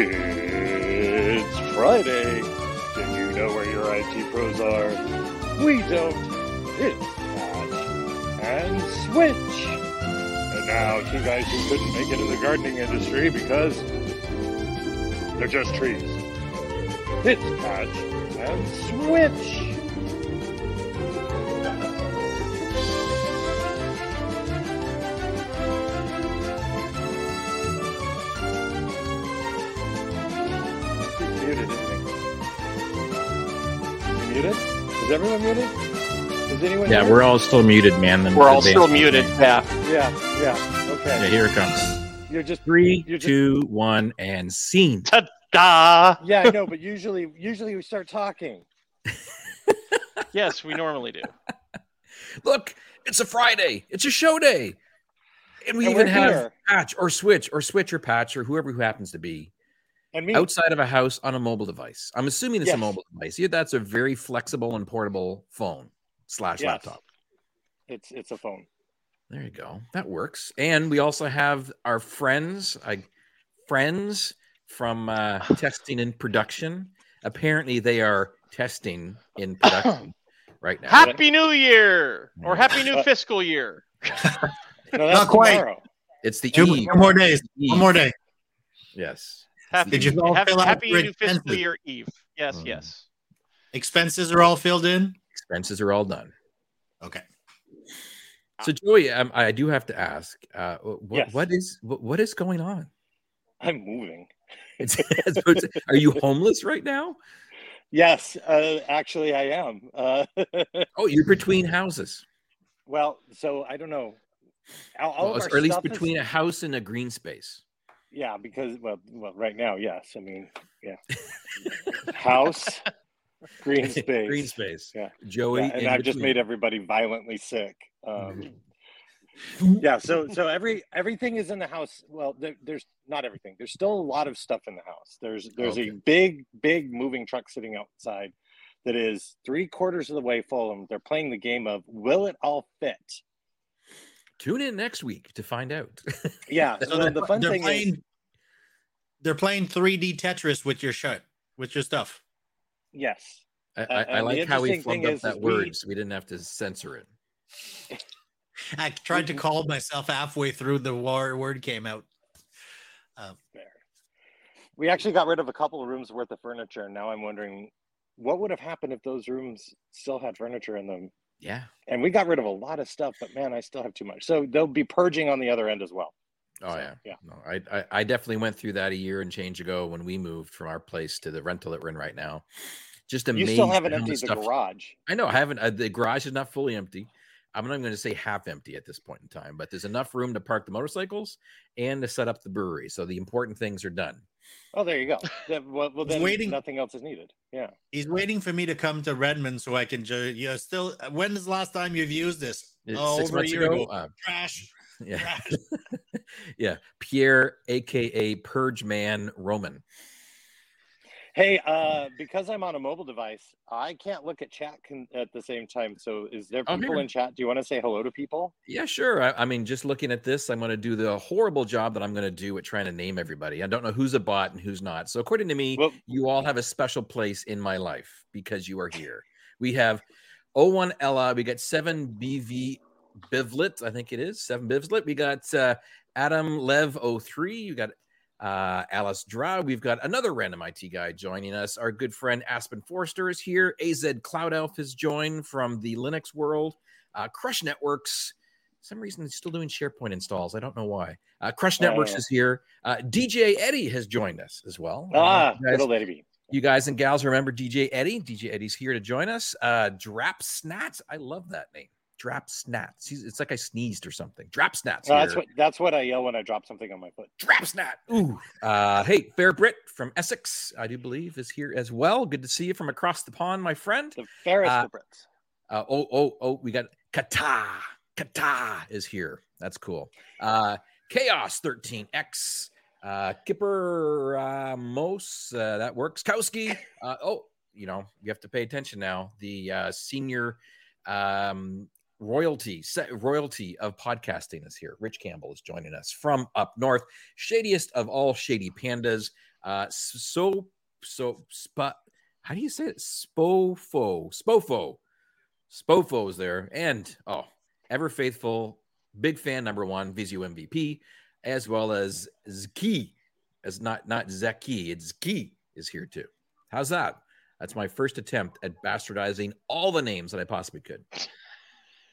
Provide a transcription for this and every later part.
It's Friday. Do you know where your IT pros are? We don't. It's Patch and Switch. And now, two guys who couldn't make it in the gardening industry because they're just trees. It's Patch and Switch. Is everyone muted? Is anyone Yeah, muted? we're all still muted, man. The We're all advanced still thing. muted. Yeah. Yeah, yeah. Okay. Yeah, here it comes. You're just Three, You're just- two, one, and scene. Ta-da! Yeah, I know, but usually usually we start talking. Yes, we normally do. Look, it's a Friday. It's a show day. And we And even have here. patch or switch or switch or patch or whoever who happens to be And me. outside of a house on a mobile device. I'm assuming it's a mobile device. Yeah, that's a very flexible and portable phone slash Yes. laptop. It's it's a phone. There you go. That works. And we also have our friends, I friends from uh, testing and production. Apparently, they are testing in production right now. Happy New Year or Happy New Uh, Fiscal Year. No, that's Not quite. tomorrow. It's the Two, eve. two more days. One more day. Yes. Happy, Did you all happy, fill out happy your New Fiscal? Year Eve. Yes, Mhm. yes. Expenses are all filled in. Expenses are all done. Okay. So, Joey, um, I do have to ask, uh, what, Yes. what is what, what is going on? I'm moving. It's, are you homeless right now? Yes, uh, actually, I am. Uh, Oh, you're between houses, well, so I don't know. All, all Well, of or our at least stuff is- between a house and a green space. Yeah, because well, well, right now, yes. I mean, yeah. House, green space, green space. Yeah. Joey, Yeah, and I've just made everybody violently sick. Mm-hmm. Um, yeah, so so every everything is in the house. Well, there, there's not everything. There's still a lot of stuff in the house. There's there's Okay. a big big moving truck sitting outside that is three quarters of the way full, and they're playing the game of will it all fit? Tune in next week to find out. Yeah. So So they're, the fun thing playing. is, They're playing 3D Tetris with your shut with your stuff. yes. I, I, Uh, I like how he interesting thing flubbed up is- that is we- word, so we didn't have to censor it. I tried to call myself halfway through the war word came out. There. We actually got rid of a couple of rooms worth of furniture, and now I'm wondering what would have happened if those rooms still had furniture in them. Yeah. And we got rid of a lot of stuff, but man, I still have too much. So they'll be purging on the other end as well. Oh So, yeah. yeah. No, I, I I definitely went through that a year and change ago when we moved from our place to the rental that we're in right now. Just amazing. You still haven't emptied the garage. I know I haven't. Uh, the garage is not fully empty. I'm not going to say half empty at this point in time, but there's enough room to park the motorcycles and to set up the brewery. So the important things are done. Oh, there you go. Well, well, then waiting. nothing else is needed. Yeah. He's waiting for me to come to Redmond so I can. Ju- yeah, still. When is the last time you've used this? It's Oh, six over a months year ago. ago. Uh, Trash. yeah, Trash. yeah. Pierre, aka Purge Man Roman. Hey, uh, because I'm on a mobile device, I can't look at chat con- at the same time. So, is there Oh, people in chat? Do you want to say hello to people? Yeah, sure. I, I mean, just looking at this, I'm going to do the horrible job that I'm going to do at trying to name everybody. I don't know who's a bot and who's not. So, according to me, Well, you all have a special place in my life because you are here. We have 01 Ella. We got 7 BV Bivlet, I think it is. 7 Bivlet. We got uh, Adam Lev 03. You got uh, Alice Drow. We've got another random IT guy joining us. Our good friend Aspen Forster is here. AZ Cloud Elf has joined from the Linux world. Uh, Crush Networks. Some reason he's still doing SharePoint installs. I don't know why. Uh, Crush Networks Oh. is here. Uh, DJ Eddie has joined us as well. Uh, ah, you guys- Eddie you guys and gals remember DJ Eddie? DJ Eddie's here to join us. Uh Drap Snats. I love that name. Drap Snats. It's like I sneezed or something. Drop Snats. Oh, that's what that's what I yell when I drop something on my foot. Drop Snat. Ooh. Uh hey, Fair Brit from Essex, I do believe, is here as well. Good to see you from across the pond, my friend. The fairest Uh, of Brits. Uh, oh, oh, oh, we got Kata. Kata is here. That's cool. Uh Chaos 13X. Uh Kipper uh, Mos, uh, that works. Kowski. Uh, oh, you know, you have to pay attention now. The uh, senior um royalty royalty of podcasting is here. Rich Campbell is joining us from up north, shadiest of all shady pandas. Uh, so so spot. How do you say it? Spofo, Spofo, Spofo is there, and oh, ever faithful, big fan number one, Visio MVP, as well as Zki, as not not Zeki, it's Zki is here too. How's that? That's my first attempt at bastardizing all the names that I possibly could.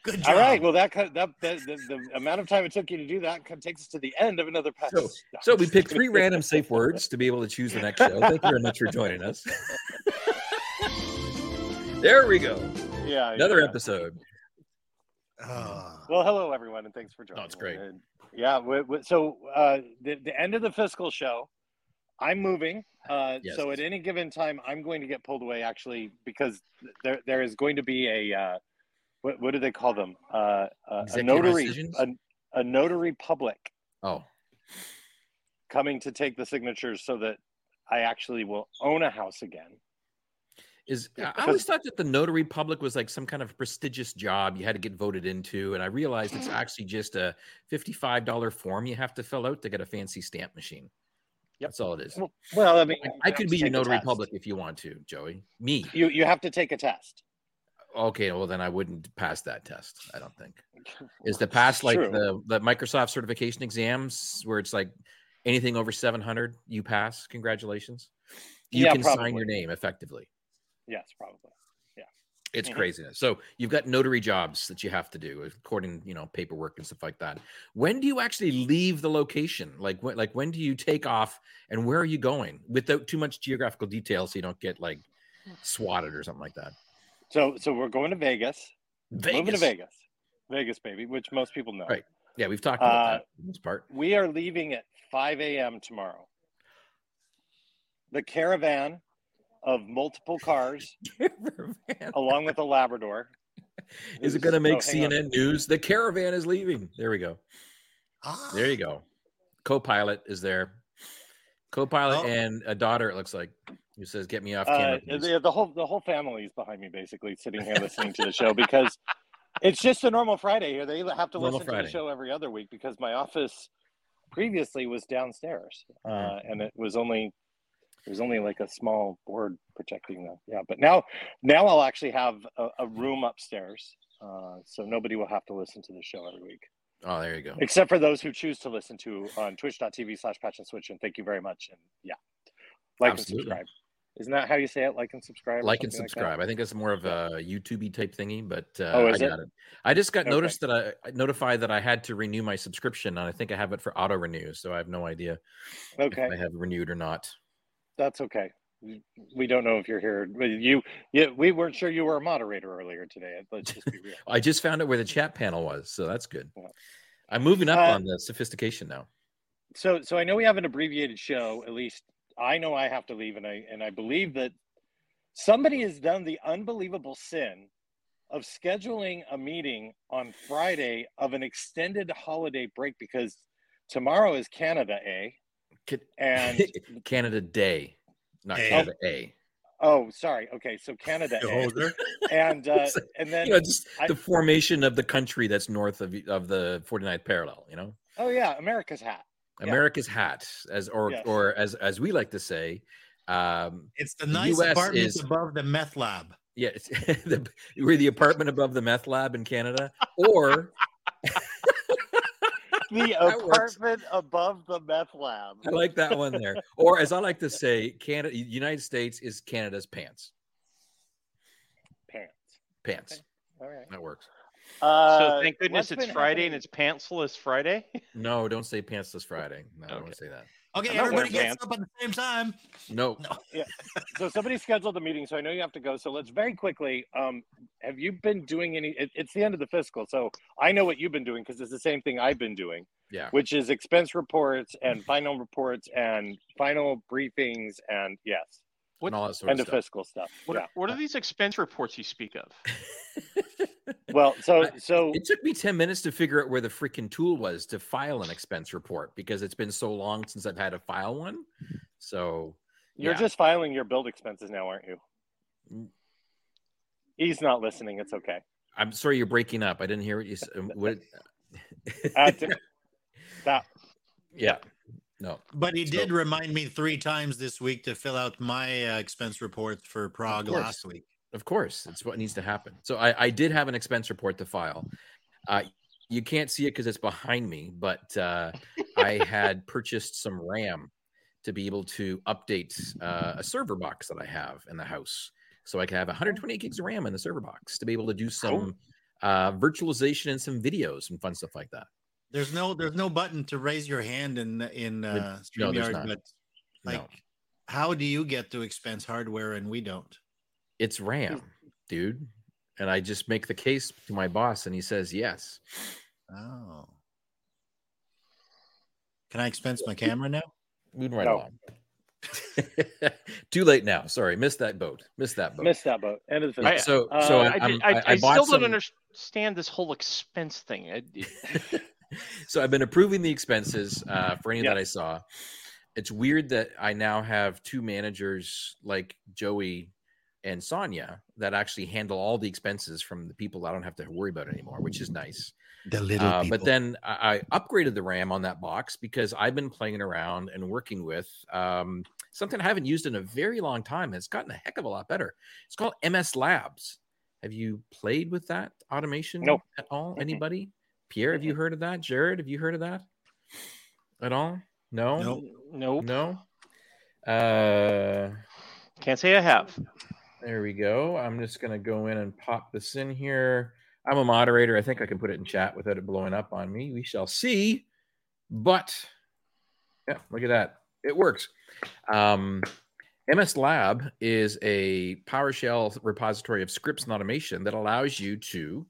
Good job. All right. Well, that, cut- that, that the, the amount of time it took you to do that cut- takes us to the end of another patch. So- So we picked three random safe words to be able to choose the next show. Thank you very much for joining us. there we go. yeah, Another yeah. episode. Ah. Well, hello everyone, and thanks for joining. it's great. And, yeah. we- we- so uh, the the end of the fiscal show, I'm moving. Uh, Yes. So at any given time, I'm going to get pulled away. Actually, because there there is going to be a uh, what what do they call them? Uh, uh, a notary, a, a notary public Oh, coming to take the signatures so that I actually will own a house again. is I always thought that the notary public was like some kind of prestigious job you had to get voted into, and I realized it's actually just a fifty-five dollar form you have to fill out to get a fancy stamp machine. Yep. That's all it is. Well, I mean, I, I could be your a notary public if you want to, Joey. Me. You you have to take a test. Okay, well then I wouldn't pass that test. I don't think. Is the pass like True. the the Microsoft certification exams where it's like anything over 700 you pass. Congratulations. You Yeah, can sign your name effectively. Yes, probably. Yeah. It's Mhm. craziness. So you've got notary jobs that you have to do according, you know, paperwork and stuff like that. When do you actually leave the location? Like when like when do you take off and where are you going without too much geographical detail so you don't get like swatted or something like that? So so we're going to Vegas. Vegas. Moving to Vegas. Vegas, baby, which most people know. Right. Yeah, we've talked about Uh, that for the part. We are leaving at 5 a.m. tomorrow. The caravan of multiple cars, along with a Labrador. Is it going to make Oh, hang on. CNN news? The caravan is leaving. There we go. Ah. There you go. Co-pilot is there. Co-pilot Oh. and a daughter. It looks like who says, "Get me off Uh, camera." please." the, the whole the whole family is behind me, basically sitting here listening to the show because it's just a normal Friday here. They have to Normal listen to the show every other week because my office previously was downstairs, uh, Mhm. and it was only it was only like a small board projecting the yeah. But now now I'll actually have a, a room upstairs, uh, so nobody will have to listen to the show every week, oh, there you go. except for those who choose to listen to on Twitch.tv slash Patch and Switch. And thank you very much. And yeah, like Absolutely. and subscribe. Isn't that how you say it? Like and subscribe. Like and subscribe. I think it's more of a YouTube type thingy, but uh, Oh, I is it? got it. I just got Okay. noticed that I I notified that I had to renew my subscription, and I think I have it for auto renew, so I have no idea Okay. if I have renewed or not. That's okay. We don't know if you're here. You, yeah, we weren't sure you were a moderator earlier today. Let's just be real. I just found out where the chat panel was, so that's good. Yeah. I'm moving up Uh, on the sophistication now. So, so I know we have an abbreviated show. At least I know I have to leave, and I and I believe that somebody has done the unbelievable sin of scheduling a meeting on Friday of an extended holiday break because tomorrow is Canada A, Ca- and Canada Day, not A. Canada A. oh, sorry, okay, so Canada A, and uh, and then You know, just I- the formation of the country that's north of of the 49th parallel. You know, oh yeah, America's hat. Yeah. America's hat, as or Yes. or as as we like to say. Um, It's the nice US apartment is- above the meth lab. yeah, it's the, we're the apartment above the meth lab in Canada, or The apartment above the meth lab. I like that one there, or as I like to say, Canada, United States is Canada's pants. Pants. Pants. All right. That works. Uh, so thank goodness it's it's been Friday and it's pantsless Friday. No, don't say pantsless Friday. No, Okay. don't say that. Okay, everybody wearing gets up at the same time. No, Yeah. so somebody scheduled a meeting, so I know you have to go. So let's very quickly. Um, have you been doing any? It, it's the end of the fiscal, so I know what you've been doing because it's the same thing I've been doing, yeah. which is expense reports and final reports and final briefings and yes, What- and all that sort end of of stuff. fiscal stuff. What, yeah. what are these expense reports you speak of? Well, so so It took me 10 minutes to figure out where the freaking tool was to file an expense report because it's been so long since I've had to file one. So, you're yeah. just filing your build expenses now, aren't you? Mm. He's not listening. It's okay. I'm sorry you're breaking up. I didn't hear what you said. What, Uh, t- that yeah. No. But he So- did remind me three times this week to fill out my uh, expense report for Prague last week. Of course, it's what needs to happen. So I, I did have an expense report to file. Uh, you can't see it because it's behind me, but uh, I had purchased some RAM to be able to update uh, a server box that I have in the house, so I could have 128 gigs of RAM in the server box to be able to do some uh, virtualization and some videos and fun stuff like that. There's no there's no button to raise your hand in in uh, StreamYard, not. but like no, how do you get to expense hardware and we don't? It's RAM, dude, and I just make the case to my boss, and he says yes. Oh. Can I expense my camera now? Moving right No. along. Too late now. Sorry, missed that boat. Missed that boat. Missed that boat. End of the Yeah, film. so, Uh, so I, I, I'm- I, I, I, I still some- don't understand this whole expense thing. So I've been approving the expenses uh, for any Yeah. that I saw. It's weird that I now have two managers like Joey and Sonia that actually handle all the expenses from the people I don't have to worry about anymore, which is nice. The little Uh, people. but then I, I upgraded the RAM on that box because I've been playing around and working with um, something I haven't used in a very long time. and It's gotten a heck of a lot better. It's called MS Labs. Have you played with that automation Nope. at all? Mm-mm. Anybody? Pierre, have you heard of that? Jared, have you heard of that at all? No, Nope. nope. no. Uh, Can't say I have. There we go. I'm just gonna go in and pop this in here. I'm a moderator. I think I can put it in chat without it blowing up on me. We shall see. But yeah, look at that. It works. Um, MS Lab is a PowerShell repository of scripts and automation that allows you to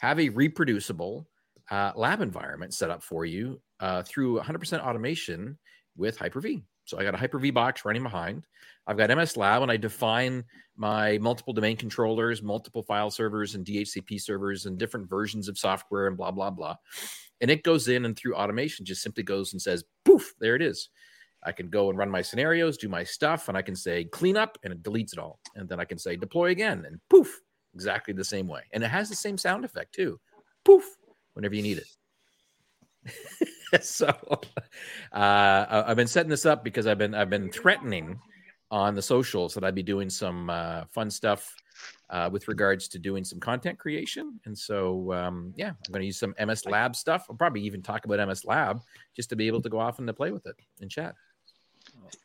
have a reproducible uh, lab environment set up for you uh, through 100% automation with Hyper-V. So I got a Hyper-V box running behind. I've got MS Lab, and I define my multiple domain controllers, multiple file servers, and DHCP servers, and different versions of software, and blah blah blah. And it goes in and through automation, just simply goes and says, "Poof, there it is." I can go and run my scenarios, do my stuff, and I can say clean up, and it deletes it all. And then I can say deploy again, and poof, exactly the same way. And it has the same sound effect too. Poof, whenever you need it. so uh, I- I've been setting this up because I've been I've been threatening on the socials that I'd be doing some uh, fun stuff uh, with regards to doing some content creation. And so, um, yeah, I'm going to use some MS Lab stuff. I'll probably even talk about MS Lab just to be able to go off and to play with it and chat.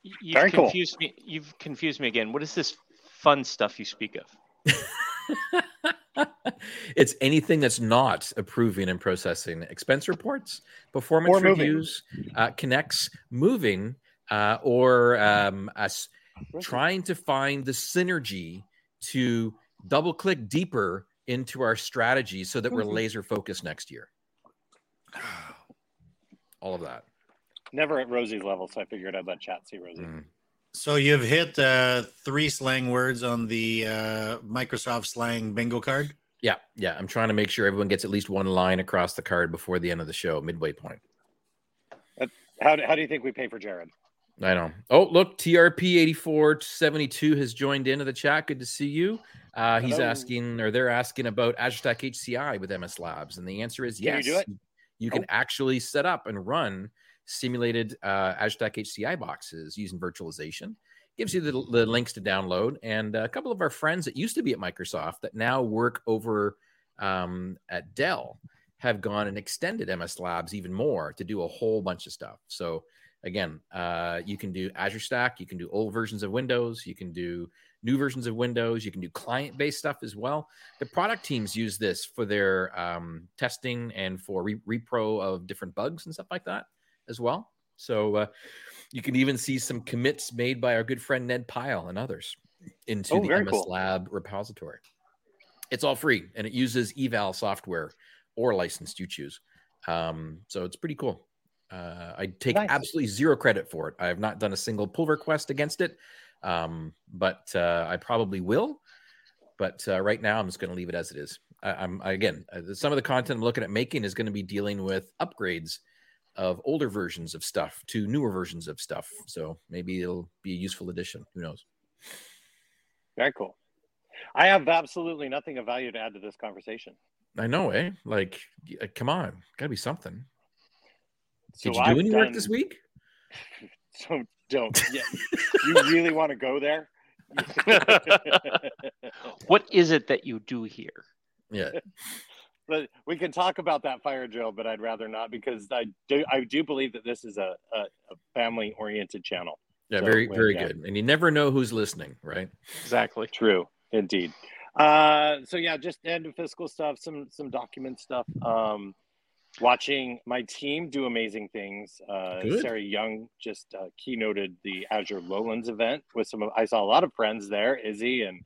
You've Very cool. confused me. You've confused me again. What is this fun stuff you speak of? it's anything that's not approving and processing expense reports, performance Or reviews, uh, connects, moving, uh, or um, us trying to find the synergy to double click deeper into our strategy so that we're Mhm. laser focused next year. All of that. Never at Rosie's level, so I figured I'd let chat see Rosie. Mm. So you've hit uh, three slang words on the uh, Microsoft slang bingo card. Yeah, yeah. I'm trying to make sure everyone gets at least one line across the card before the end of the show, midway point. How, do- how do you think we pay for Jared? I know. Oh, look, TRP8472 has joined into the chat. Good to see you. Uh, he's Hello. asking, or they're asking about Azure Stack HCI with MS Labs. And the answer is Can you yes. do it? You can Oh. actually set up and run simulated uh, Azure Stack HCI boxes using virtualization. Gives you the, the links to download. And a couple of our friends that used to be at Microsoft that now work over um, at Dell have gone and extended MS Labs even more to do a whole bunch of stuff. So again, uh, you can do Azure Stack, you can do old versions of Windows, you can do new versions of Windows, you can do client-based stuff as well. The product teams use this for their um, testing and for re- repro of different bugs and stuff like that as well. So uh, you can even see some commits made by our good friend Ned Pyle and others into Oh, the MS cool. Lab repository. It's all free and it uses eval software or licensed you choose. Um, so it's pretty cool. Uh, I take Nice. absolutely zero credit for it. I have not done a single pull request against it, um, but uh, I probably will. But uh, right now, I'm just going to leave it as it is. I, I'm again, uh, some of the content I'm looking at making is going to be dealing with upgrades of older versions of stuff to newer versions of stuff. So maybe it'll be a useful addition. Who knows? Very cool. I have absolutely nothing of value to add to this conversation. I know, eh? Like, uh, come on, got to be something. So Did you do I've any work this week? So don't. Yeah, you really want to go there? what is it that you do here? Yeah. but we can talk about that fire drill, but I'd rather not because I do I do believe that this is a, a, a family oriented channel. Yeah, So, very, very yeah. good. And you never know who's listening, right? Exactly. True, indeed. Uh, so yeah, just end of fiscal stuff, some some document stuff. Um, watching my team do amazing things. Uh, Good. Sarah Young just uh, keynoted the Azure Lowlands event with some. Of, I saw a lot of friends there, Izzy and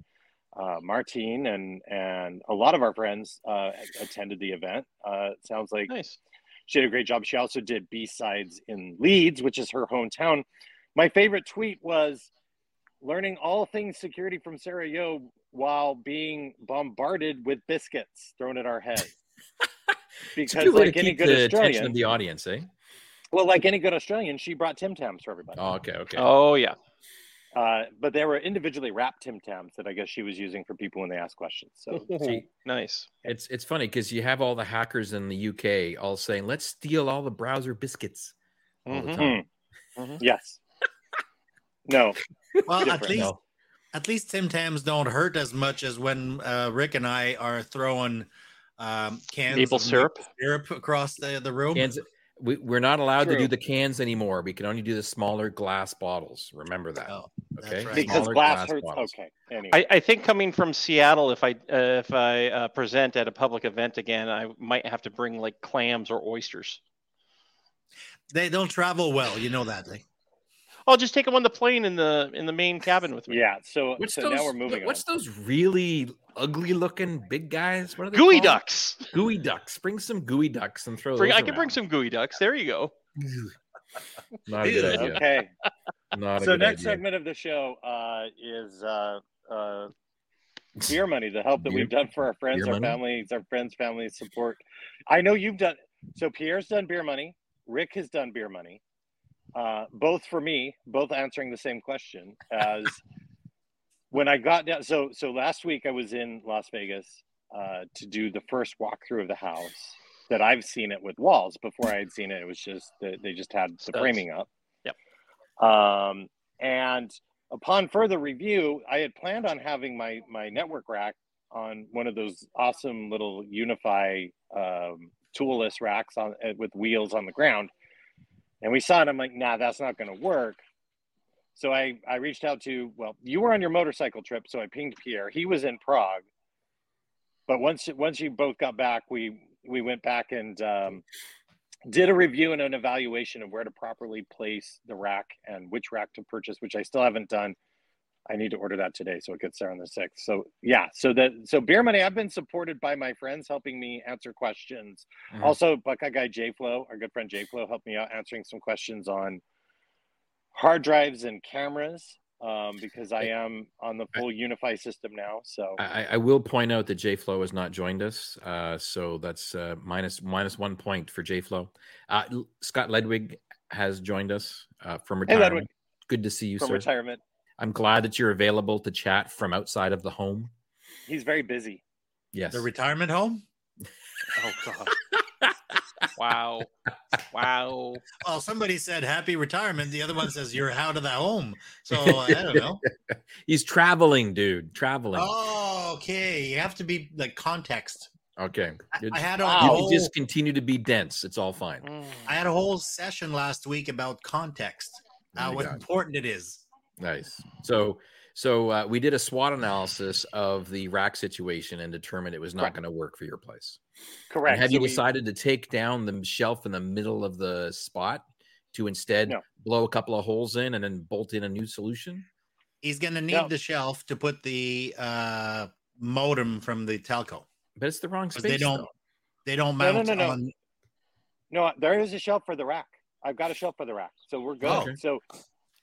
uh, Martine, and and a lot of our friends uh, attended the event. Uh, it sounds like Nice. she did a great job. She also did B sides in Leeds, which is her hometown. My favorite tweet was learning all things security from Sarah Yo while being bombarded with biscuits thrown at our head. Because like any good the Australian, of the audience, eh? well, like any good Australian, she brought Tim Tams for everybody. Oh, okay, okay. Oh yeah. Uh, but they were individually wrapped Tim Tams that I guess she was using for people when they ask questions. So See, nice. It's it's funny because you have all the hackers in the UK all saying, "Let's steal all the browser biscuits." All the Mhm. time. Mhm. yes, no, Well, at least No. at least Tim Tams don't hurt as much as when uh, Rick and I are throwing um, cans Maple of syrup? syrup across the, the room. Cans, we, we're not allowed to do the cans anymore. We can only do the smaller glass bottles. Remember that. Oh, okay. right. because glass, glass hurts. bottles. Okay, anyway. I, I think coming from Seattle, if I uh, if I uh, present at a public event again, I might have to bring like clams or oysters. They don't travel well, you know that. Like, I'll just take them on the plane in the in the main cabin with me. yeah. So What's so those? now we're moving what's on. those really ugly looking big guys? What are they? Gooey called? ducks. Geoducks. Bring some geoducks and throw. Bring, those I can bring some geoducks. There you go. Not a good idea. Okay. Not a so good next idea. segment of the show uh, is uh, uh, beer money, the help that Beer- we've done for our friends, our money? families, our friends, family support. I know you've done. So Pierre's done beer money. Rick has done beer money. Uh, both for me, both answering the same question as when I got down. So so last week I was in Las Vegas uh, to do the first walkthrough of the house that I've seen it with walls. Before I had seen it, it was just they they just had the Studs. framing up. Yep. Um, and upon further review, I had planned on having my my network rack on one of those awesome little UniFi um, toolless racks on uh, with wheels on the ground. And we saw it. I'm like, nah, that's not going to work. So I I reached out to well, you were on your motorcycle trip, so I pinged Pierre. He was in Prague. But once once you both got back, we we went back and um, did a review and an evaluation of where to properly place the rack and which rack to purchase, which I still haven't done. I need to order that today, so it gets there on the sixth. So yeah, so that so beer money. I've been supported by my friends helping me answer questions. Mhm. Also, Buckeye guy J Flow, our good friend J Flow, helped me out answering some questions on hard drives and cameras um, because I am on the full UniFi system now. So I, I will point out that J Flow has not joined us, uh, so that's uh, minus minus one point for J Flow. Uh, Scott Ledwig has joined us uh, from Hey, retirement. Ledwig. Good to see you, from sir. retirement, I'm glad that you're available to chat from outside of the home. he's very busy. Yes. the retirement home? Oh God. Wow. wow. Well, somebody said happy retirement. The other one says you're out of the home. So I don't know. He's traveling, dude. Traveling. Oh, okay. You have to be like context. Okay. I, I had a Wow. you whole, can just continue to be dense. It's all fine. Mm. I had a whole session last week about context. Oh Uh, my what God. important it is. Nice. So, so uh, we did a SWOT analysis of the rack situation and determined it was not going to work for your place. And Correct. have So you we- decided to take down the shelf in the middle of the spot to instead No. blow a couple of holes in and then bolt in a new solution? He's going to need No. the shelf to put the uh, modem from the telco. But it's the wrong space. they don't though. they don't No, no, no, no. on No, there is a shelf for the rack. I've got a shelf for the rack, so we're good. Okay. So,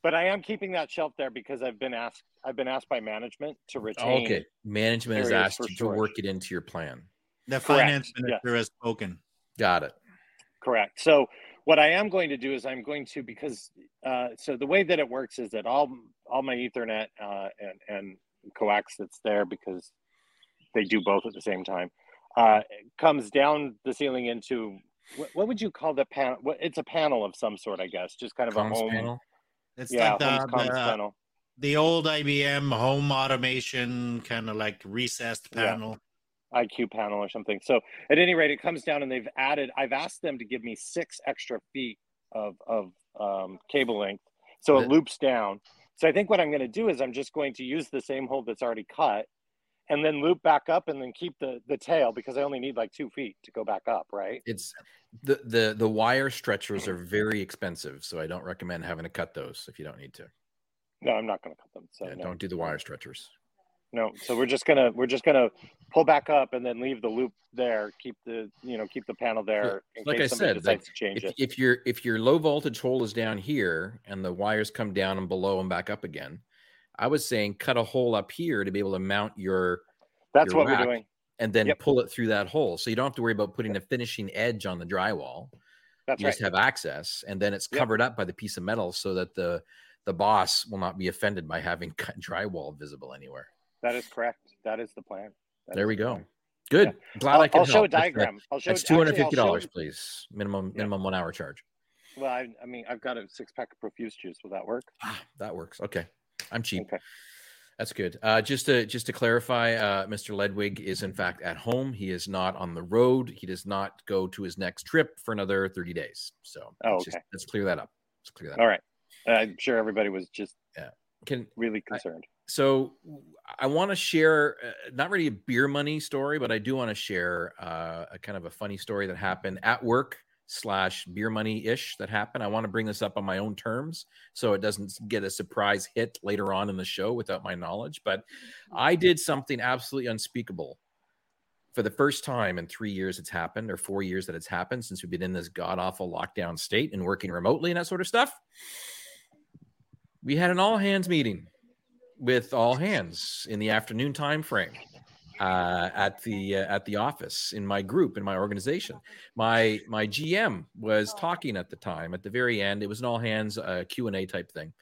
but I am keeping that shelf there because I've been asked. I've been asked by management to retain. okay. Management has asked for you to work it into your plan. the Correct, finance yeah. minister has spoken. Got it. Correct. So what I am going to do is I'm going to because uh, so the way that it works is that all all my Ethernet uh, and and coax that's there because they do both at the same time uh, comes down the ceiling into what, what would you call the panel? It's a panel of some sort, I guess. Just kind of a home. panel. It's Yeah, like the, the, panel. the old IBM home automation kind of like recessed Yeah. panel. IQ panel or something. So at any rate, it comes down and they've added. I've asked them to give me six extra feet of of um, cable length, so it loops down. So I think what I'm going to do is I'm just going to use the same hole that's already cut, and then loop back up and then keep the the tail because I only need like two feet to go back up. Right? It's the the the wire stretchers are very expensive, so I don't recommend having to cut those if you don't need to. No, I'm not going to cut them. So Yeah, no. Don't do the wire stretchers. No, so we're just gonna we're just gonna pull back up and then leave the loop there. Keep the you know keep the panel there in like case I said, like, to change If, it. if your if your low voltage hole is down here and the wires come down and below and back up again, I was saying cut a hole up here to be able to mount your That's your what we're doing. and then Yep. pull it through that hole. So you don't have to worry about putting a finishing edge on the drywall. That's you right. just have access, and then it's Yep. covered up by the piece of metal so that the the boss will not be offended by having cut drywall visible anywhere. That is correct. That is the plan. That there we the go. plan. Good. Glad I'll, I could I'll show a help. That's, diagram. I'll show. That's actually, two hundred fifty dollars, please. Minimum Yeah. minimum one hour charge. Well, I, I mean, I've got a six pack of profuse juice. Will that work? Ah, that works. Okay, I'm cheap. Okay. That's good. Uh, just to just to clarify, uh, Mr. Ledwig is in fact at home. He is not on the road. He does not go to his next trip for another 30 days. So Oh, let's, just- let's clear that up. Let's clear that. All up. right. I'm sure everybody was just Can really concerned. so I want to share uh, not really a beer money story, but I do want to share uh, a kind of a funny story that happened at work slash beer money ish that happened. I want to bring this up on my own terms so it doesn't get a surprise hit later on in the show without my knowledge. But I did something absolutely unspeakable for the first time in three years it's happened or four years that it's happened since we've been in this god awful lockdown state and working remotely and that sort of stuff. We had an all hands meeting with all hands in the afternoon time frame uh, at the uh, at the office in my group in my organization. My my GM was talking at the time. At the very end, it was an all hands uh, Q and A type thing.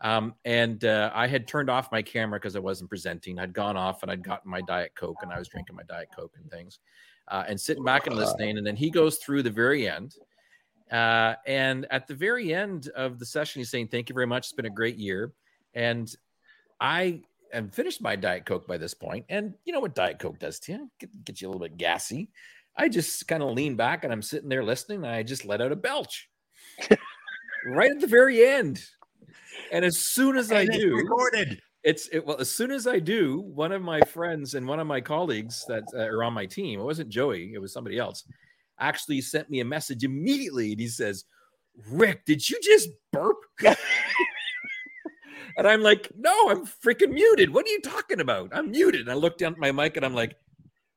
Um, and uh, I had turned off my camera because I wasn't presenting. I'd gone off and I'd gotten my diet coke and I was drinking my diet coke and things, uh, and sitting back and listening. And then he goes through the very end. Uh, and at the very end of the session, he's saying, "Thank you very much. It's been a great year." And I am finished my Diet Coke by this point, and you know what Diet Coke does to you? Get, get you a little bit gassy. I just kind of lean back and I'm sitting there listening, and I just let out a belch right at the very end. And as soon as I And it's do, recorded. it's it, well, as soon as I do, one of my friends and one of my colleagues that uh, are on my team, it wasn't Joey, it was somebody else, actually sent me a message immediately. And he says, Rick, did you just burp? and I'm like, no, I'm freaking muted. What are you talking about? I'm muted. And I look down at my mic and I'm like,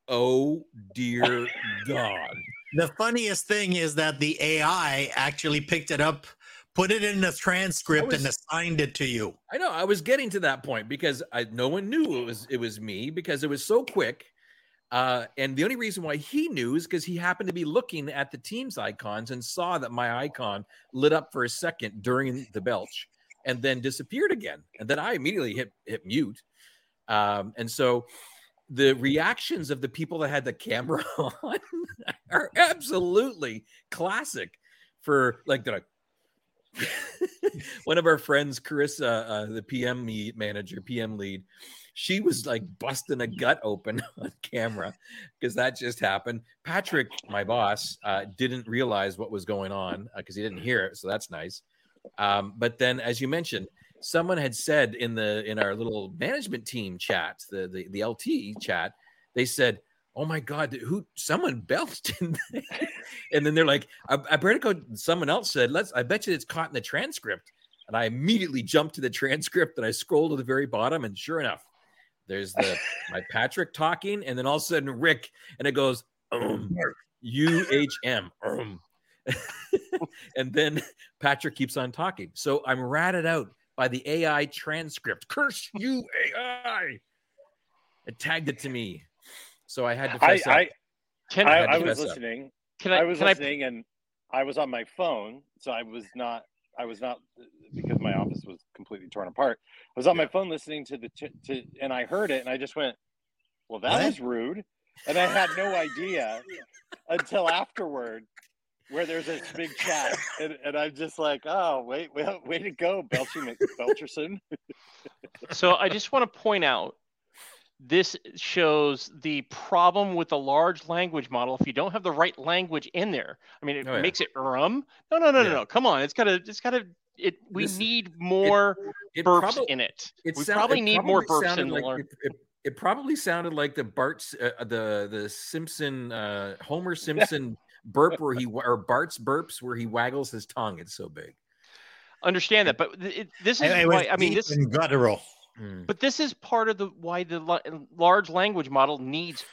oh dear God. The funniest thing is that the AI actually picked it up, put it in the transcript, and assigned it to you. I know I was getting to that point because I no one knew it was it was me because it was so quick. Uh, and the only reason why he knew is because he happened to be looking at the team's icons and saw that my icon lit up for a second during the belch and then disappeared again. And then I immediately hit hit mute. Um, and so the reactions of the people that had the camera on are absolutely classic for like the one of our friends, Carissa, uh, the PM manager, PM lead, she was like busting a gut open on camera because that just happened. Patrick, my boss, uh, didn't realize what was going on because he didn't hear it, so that's nice. Um, but then, as you mentioned, someone had said in the in our little management team chat, the the, the LT chat, they said. Oh my God! Who? Someone belched in and then they're like, I, I better go. Someone else said, "Let's." I bet you it's caught in the transcript. And I immediately jumped to the transcript and I scrolled to the very bottom, and sure enough, there's the my Patrick talking, and then all of a sudden Rick, and it goes um, U H M, um. and then Patrick keeps on talking. So I'm ratted out by the AI transcript. Curse you, AI! It tagged it to me, so I had to. I Fess up. I, Can I, had to I was fess up. listening. can I, I, was can I and I was on my phone, so I was not. I was not because my office was completely torn apart. I was on my phone listening to the t- to, and I heard it, and I just went, "Well, that What? was rude," and I had no idea until afterward where there's this big chat, and, and I'm just like, oh, wait, wait, way to go, Belcher Mc- Belcherson. So I just want to point out this shows the problem with the large language model. If you don't have the right language in there, I mean, it Oh, yeah. makes it rum. No, no, no, Yeah. no, no. Come on, it's gotta, it's gotta. It. We This- need more It burps probab- in it. it we sound- probably it need more burps sounded in the like, lar- it, it, it probably sounded like the Bart's uh, the the Simpson uh, Homer Simpson burp where he or Bart's burps where he waggles his tongue. It's so big. Understand that, but it, this is It- it why. I mean, this. and guttural. Mm. But this is part of the why the large language model needs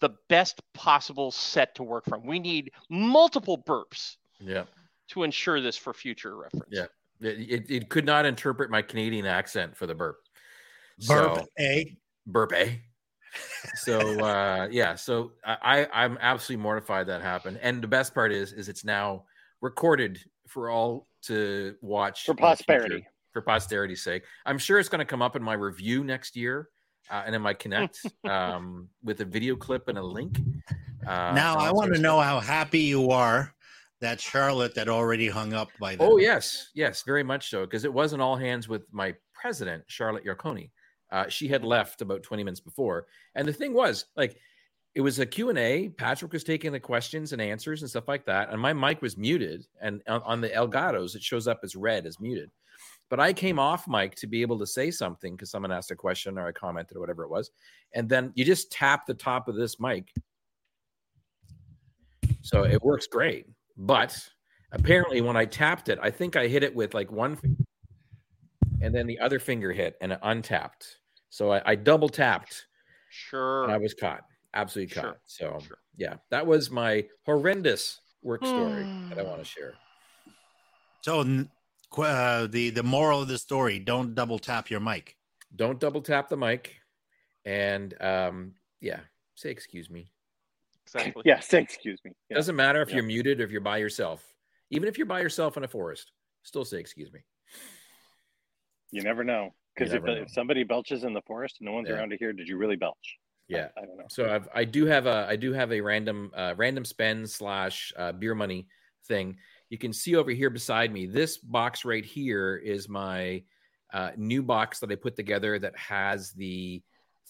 the best possible set to work from. We need multiple burps Yeah, to ensure this for future reference. Yeah. it, it, it could not interpret my Canadian accent for the burp. Burp, So- eh? burp eh? So uh yeah so i I- i'm absolutely mortified that happened and the best part is is it's now recorded for all to watch For in future, posterity. for posterity's sake i'm sure it's going to come up in my review next year uh, and in my connect um with a video clip and a link uh, now I want to know how happy you are that Charlotte that already hung up by then. oh yes yes very much so because it wasn't all hands with my president charlotte yarkoni uh, she had left about 20 minutes before. And the thing was like it was a q&a patrick was taking the questions and answers and stuff like that and my mic was muted and on, on the elgatos it shows up as red as muted. But i came off mic to be able to say something because someone asked a question or i commented or whatever it was and then you just tap the top of this mic. So it works great but apparently when i tapped it i think i hit it with like one finger and then the other finger hit and it untapped so i, I double tapped Sure. and I was caught, absolutely Sure. caught. So Sure. yeah, that was my horrendous work story that I want to share. So uh, the the moral of the story: don't double tap your mic. Don't double tap the mic, and um, yeah, say excuse me. exactly. Yeah, say excuse me. Yeah. Doesn't matter if Yeah. you're muted or if you're by yourself. Even if you're by yourself in a forest, still say excuse me. You never know. Because if, if somebody belches in the forest and no one's Yeah. around to hear, did you really belch? Yeah. I, I don't know. So I've I do have a I do have a random uh, random spend slash uh, beer money thing. You can see over here beside me. This box right here is my uh, new box that I put together that has the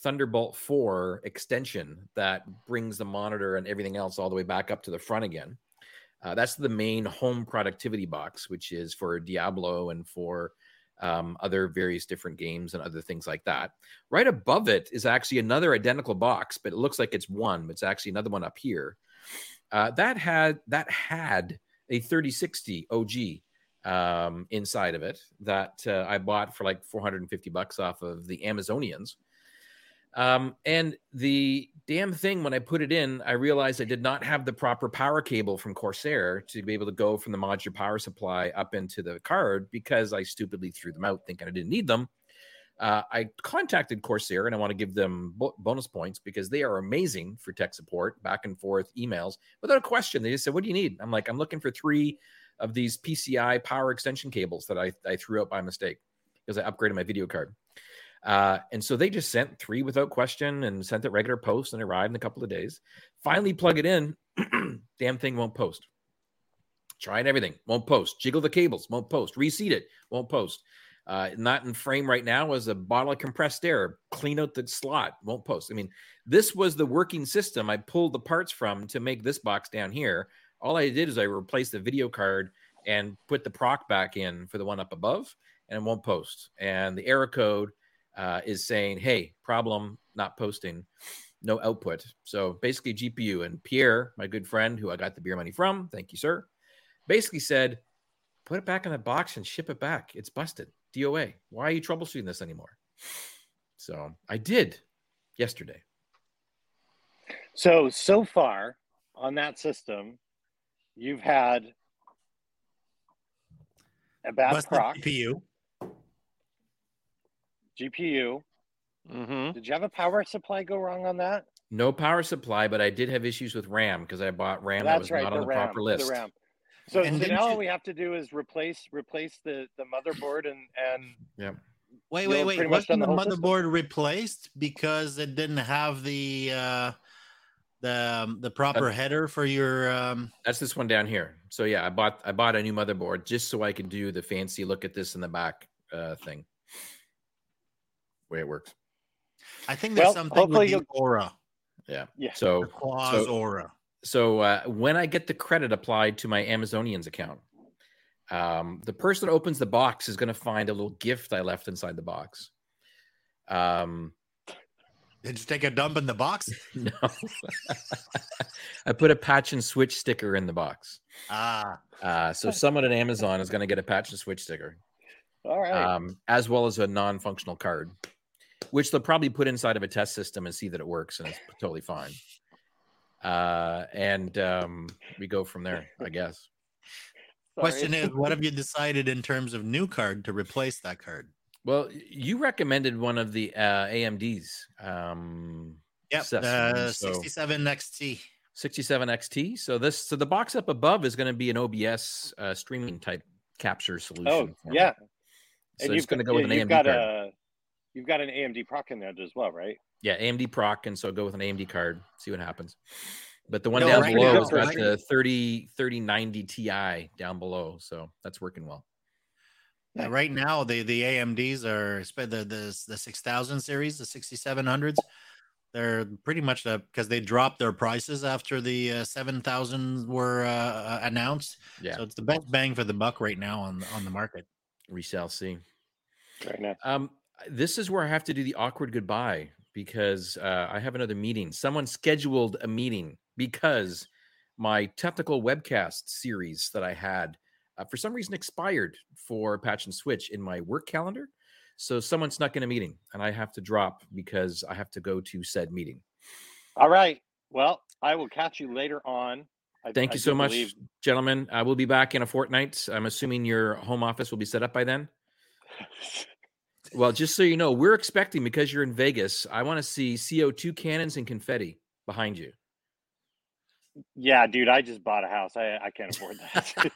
Thunderbolt 4 extension that brings the monitor and everything else all the way back up to the front again. Uh, that's the main home productivity box, which is for Diablo and for um, other various different games and other things like that. Right above it is actually another identical box, but it looks like it's one. But it's actually another one up here. Uh, that had that had a 3060 OG um, inside of it that uh, I bought for like 450 bucks off of the Amazonians. Um, and the damn thing, when I put it in, I realized I did not have the proper power cable from Corsair to be able to go from the modular power supply up into the card because I stupidly threw them out thinking I didn't need them. Uh, I contacted Corsair and I want to give them bo- bonus points because they are amazing for tech support, back and forth emails without a question. They just said, What do you need? I'm like, I'm looking for three of these PCI power extension cables that I, I threw out by mistake because I upgraded my video card. Uh, and so they just sent three without question and sent it regular post and arrived in a couple of days. Finally, plug it in. Damn thing won't post. Trying everything, won't post. Jiggle the cables, won't post. Reseat it, won't post. Uh, not in frame right now is a bottle of compressed air. Clean out the slot, won't post. I mean, this was the working system I pulled the parts from to make this box down here. All I did is I replaced the video card and put the proc back in for the one up above, and it won't post. And the error code uh, is saying, "Hey, problem, not posting, no output." So basically, GPU and Pierre, my good friend, who I got the beer money from, thank you, sir, basically said, "Put it back in the box and ship it back. It's busted. DOA. Why are you troubleshooting this anymore?" So I did yesterday. So so far on that system, you've had a bad Busted proc GPU. GPU. Mm-hmm. Did you have a power supply go wrong on that? No power supply, but I did have issues with RAM because I bought RAM that was right. not the on the RAM. proper list. The RAM. So, so didn't now all you- we have to do is replace replace the the motherboard and and yeah. Wait, wait, wait. pretty much Wasn't the the whole system. motherboard replaced because it didn't have the uh, the um, the proper header for your um That's this one down here. So yeah, I bought I bought a new motherboard just so I could do the fancy look at this in the back uh, thing. Way it works. I think there's Well, something hopefully with the you'll- aura. Yeah. Yeah. So The claws so- aura. so uh, when I get the credit applied to my Amazonians account, um, the person that opens the box is going to find a little gift I left inside the box. Um, Did you take a dump in the box? no, I put a patch and switch sticker in the box. Ah, Uh, so someone at Amazon is going to get a patch and switch sticker. All right. um, as well as a non-functional card, which they'll probably put inside of a test system and see that it works and it's totally fine. Uh, and um, we go from there, I guess. question is, what have you decided in terms of new card to replace that card? Well, you recommended one of the uh, AMDs, um, Yep, Sesame, uh, so- 67 XT. 67 XT. So this, so the box up above is going to be an OBS uh, streaming type capture solution. Oh yeah, so it's going to go with an AMD got card. a you've got an AMD proc in there as well, right? Yeah, AMD proc, and so go with an AMD card, see what happens. But the one No, down right below now- has got right- the 30 3090 Ti down below, so that's working well. Yeah, right now, the the AMDs are sp- the the the 6000 series, the 6700s. They're pretty much the because they dropped their prices after the uh, 7000s were uh, uh, announced. Yeah, So it's the best bang for the buck right now on on the market. we shall see. Right now. Um, this is where I have to do the awkward goodbye because uh, I have another meeting. Someone scheduled a meeting because my technical webcast series that I had uh, for some reason expired for Patch and Switch in my work calendar. So someone snuck in a meeting and I have to drop because I have to go to said meeting. All right. Well, I will catch you later on. I, Thank I you so much, believe- gentlemen. I will be back in a fortnight. I'm assuming your home office will be set up by then. Well, just so you know, we're expecting because you're in Vegas. I want to see CO2 cannons and confetti behind you. yeah, dude, I just bought a house. I I can't afford that.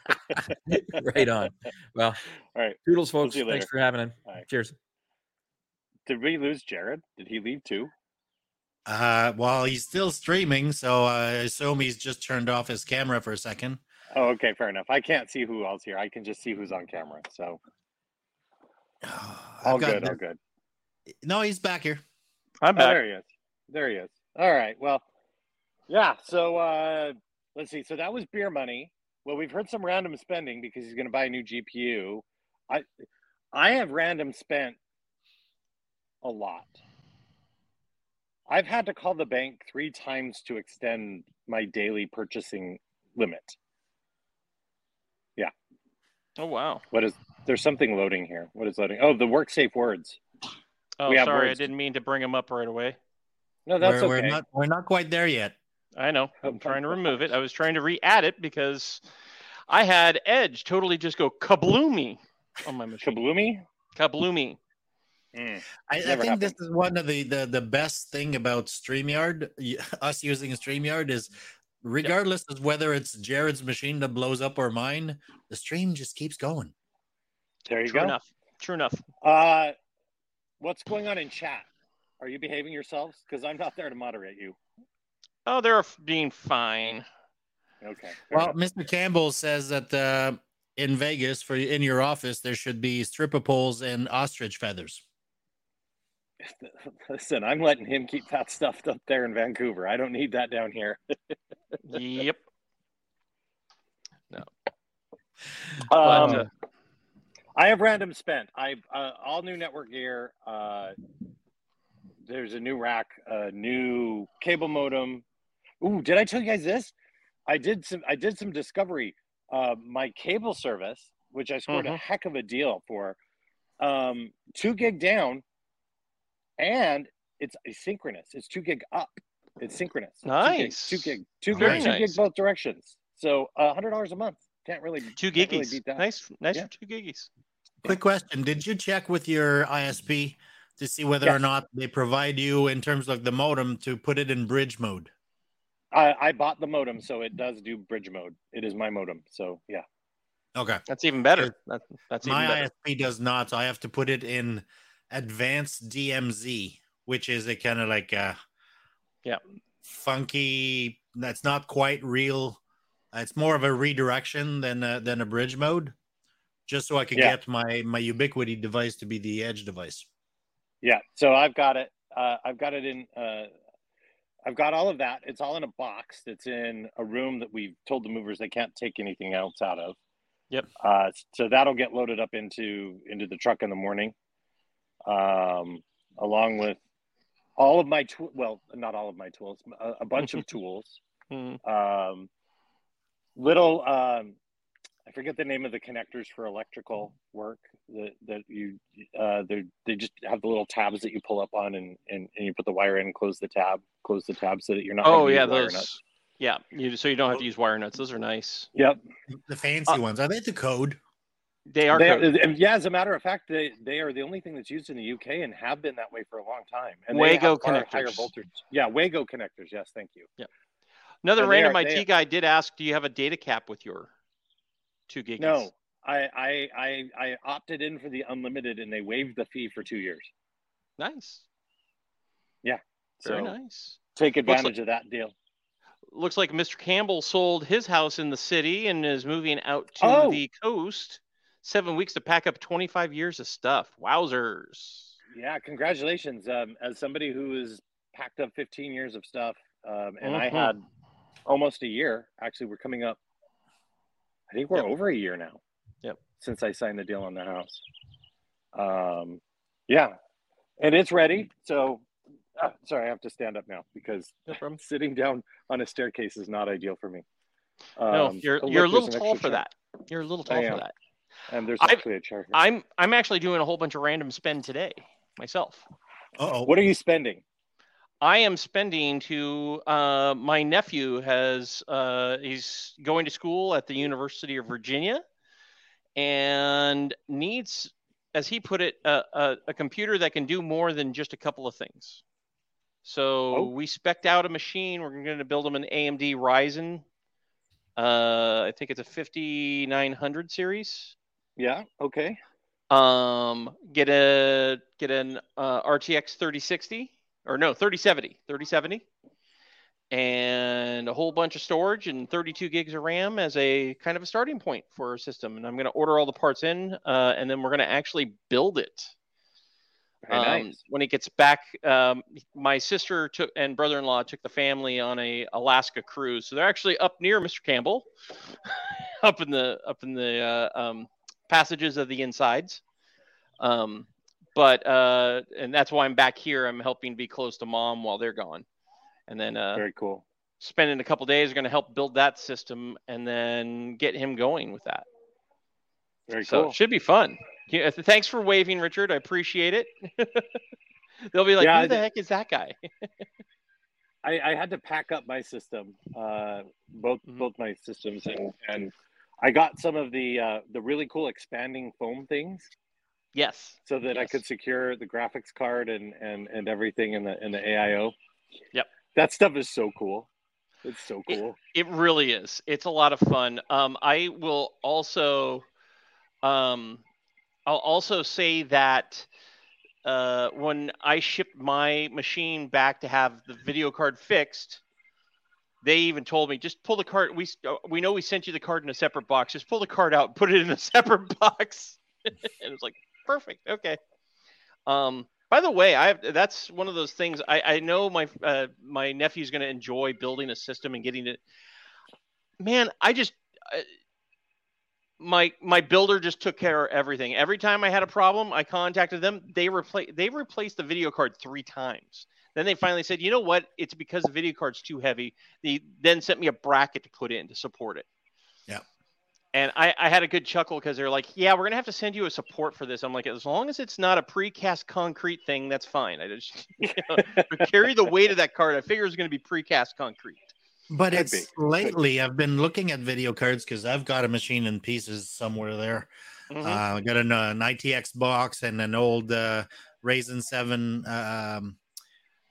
right on. Well, All right. toodles, We'll folks. Thanks for having it. All right. Cheers. Did we lose Jared? Did he leave too? Uh, well, he's still streaming, so I assume he's just turned off his camera for a second. Oh, okay, fair enough. I can't see who else here. I can just see who's on camera. So I've all good, the- all good. No, he's back here. I'm Oh, back. there he is. There he is. All right. Well, yeah. So uh, let's see. So that was beer money. Well, we've heard some random spending because he's going to buy a new GPU. I I have random spent a lot. I've had to call the bank three times to extend my daily purchasing limit. Yeah. Oh wow. What is there's something loading here? What is loading? Oh, the work safe words. Oh, We have sorry, words. I didn't mean to bring them up right away. No, that's we're, okay. we're not we're not quite there yet. I know. I'm trying to remove it. I was trying to re-add it because I had Edge totally just go kabloomy on my machine. Kabloomy. Kabloomy. Mm. I, I Never think this is one of the, the the best thing about StreamYard, y- us using StreamYard is regardless of whether it's Jared's machine that blows up or mine, the stream just keeps going. There you True go. enough. True enough. Uh, what's going on in chat? Are you behaving yourselves? Because I'm not there to moderate you. Oh, they're being fine. Okay. Well, enough. Mr. Campbell says that uh, in Vegas for in your office there should be stripper poles and ostrich feathers. listen, I'm letting him keep that stuff up there in Vancouver. I don't need that down here. yep. No. Um, But, uh, I have random spent. I uh, all new network gear. Uh, there's a new rack, a new cable modem. Ooh, did I tell you guys this? I did some. I did some discovery. Uh, my cable service, which I scored a Mhm. heck of a deal for, um, two gig down, and it's asynchronous. It's two gig up. It's synchronous. Two gig- Nice. Two gig. Two gig. Two nice. gig both directions. So a hundred dollars a month. Can't really. two can't really giggies. nice, nice Yeah. for two giggies. Quick question: Did you check with your ISP to see whether Yes. or not they provide you in terms of the modem to put it in bridge mode? I, I bought the modem, so it does do bridge mode. It is my modem, so yeah. Okay. That's even better. That, that's even My better. ISP does not, so I have to put it in advanced DMZ, which is a kind of like uh Yeah. funky. That's not quite real. It's more of a redirection than a, than a bridge mode, just so I could Yeah. get my my Ubiquiti device to be the edge device. Yeah, so I've got it. Uh, I've got it in. Uh, I've got all of that. It's all in a box that's in a room that we've told the movers they can't take anything else out of. Yep. Uh, so that'll get loaded up into into the truck in the morning, um, along with all of my tool. Well, not all of my tools. A, a bunch of tools. Hmm. Um, little. Um, I forget the name of the connectors for electrical work that that you uh they they just have the little tabs that you pull up on and and, and you put the wire in close the tab close the tab so that you're not Oh yeah, use wire those. nuts. Yeah, you, so you don't have to use wire nuts. Those are nice. yep The fancy Uh, ones are they the code? They are. they coded. yeah as a matter of fact they they are the only thing that's used in the uk and have been that way for a long time and they Wago have far higher connectors. voltage yeah wago connectors yes thank you Another and random are- IT guy did ask, "Do you have a data cap with your two gigs?" no I, I i i opted in for the unlimited and they waived the fee for two years Nice. Yeah. Very nice. take like- advantage of that deal Looks like Mr. Campbell sold his house in the city and is moving out to Oh. the coast. Seven weeks to pack up 25 years of stuff. Wowzers. Yeah, congratulations. Um, as somebody who has packed up 15 years of stuff, um, and I Mhm. had almost a year. Actually, we're coming up. I think we're Yep. over a year now. Yep. Since I signed the deal on the house. Um, yeah, and it's ready. So, uh, sorry, I have to stand up now because No sitting down on a staircase is not ideal for me. No, Um, you're oh, you're a little tall for chair. that. You're a little tall for that. And there's I've- actually a chair here. I'm I'm actually doing a whole bunch of random spend today myself. Uh oh. what are you spending? I am spending to uh, my nephew has uh, he's going to school at the University of Virginia and needs, as he put it, a, a, a computer that can do more than just a couple of things. So Oh. we specced out a machine. We're going to build him an AMD Ryzen. Uh, I think it's a 5900 series. Yeah. Okay. Um, get a get an uh, RTX 3060 or no 3070 3070 and a whole bunch of storage and 32 gigs of RAM as a kind of a starting point for our system. And I'm going to order all the parts in, uh, and then we're going to actually build it. Um, nice. When it gets back, um, my sister took and brother-in-law took the family on a Alaska cruise, so they're actually up near Mr. Campbell, up in the up in the uh, um, passages of the insides. Um, but uh, and that's why I'm back here. I'm helping be close to mom while they're gone, and then uh, Very cool. spending a couple days are going to help build that system and then get him going with that. Very So cool. it should be fun. Yeah, thanks for waving, Richard. I appreciate it. They'll be like, Yeah, "Who the heck is that guy?" I, I had to pack up my system, uh, both Mhm. both my systems, and and I got some of the uh, the really cool expanding foam things, yes. so that I could secure the graphics card and and and everything in the in the AIO. Yep. That stuff is so cool. It's so cool. It really is. It's a lot of fun. Um, I will also, um, I'll also say that uh, when I shipped my machine back to have the video card fixed, they even told me just pull the card. We uh, we know we sent you the card in a separate box. Just pull the card out, put it in a separate box. and it's like perfect. Okay. Um, by the way, I have, that's one of those things. I, I know my uh, my nephew's going to enjoy building a system and getting it. Man, I just uh, my my builder just took care of everything. Every time I had a problem, I contacted them. They replace they replaced the video card three times. Then they finally said, you know what? It's because the video card's too heavy. They then sent me a bracket to put in to support it. Yeah. And I, I had a good chuckle because they're like, yeah, we're gonna have to send you a support for this. I'm like, as long as it's not a precast concrete thing, that's fine. I just you know, carry the weight of that card. I figure it's gonna be precast concrete. But Could it's be. lately I've been looking at video cards because I've got a machine in pieces somewhere there. Mhm. Uh, I got an, uh, an ITX box and an old uh, Ryzen 7 um,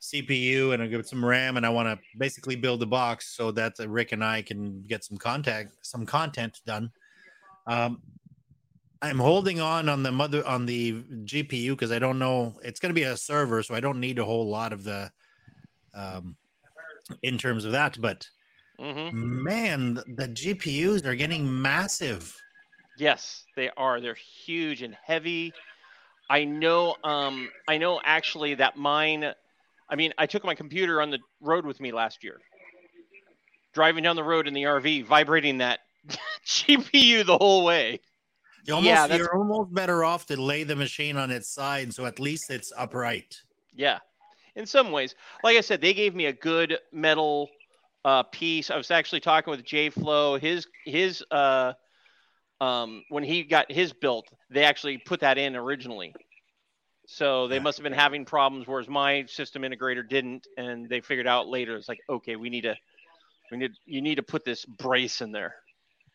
CPU, and I got some RAM, and I want to basically build a box so that uh, Rick and I can get some contact, some content done. Um, I'm holding on on the mother on the GPU because I don't know it's going to be a server, so I don't need a whole lot of the um, in terms of that. But hmm man, the, the GPUs are getting massive. Yes, they are. They're huge and heavy. I know. Um, I know actually that mine. I mean, I took my computer on the road with me last year, driving down the road in the RV, vibrating that GPU the whole way. You almost, yeah, you're almost better off to lay the machine on its side, so at least it's upright. Yeah, in some ways. Like I said, they gave me a good metal uh, piece. I was actually talking with Jay Flow. His his uh, um, when he got his built, they actually put that in originally. So they Yeah. must have been having problems, whereas my system integrator didn't, and they figured out later. It's like, okay, we need to, we need, you need to put this brace in there.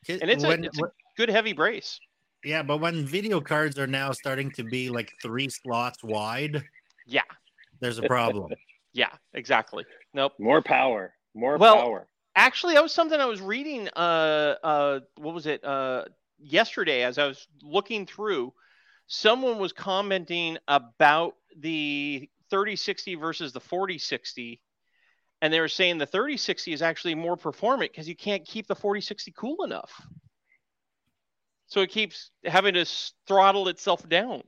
And it's a- it's a- Good heavy brace. yeah, but when video cards are now starting to be like three slots wide, Yeah, there's a problem. yeah, exactly. Nope. More power. More Well, power. actually that was something i was reading uh uh what was it uh yesterday as i was looking through someone was commenting about the 3060 versus the 4060 and they were saying the 3060 is actually more performant because you can't keep the 4060 cool enough. So it keeps having to s- throttle itself down.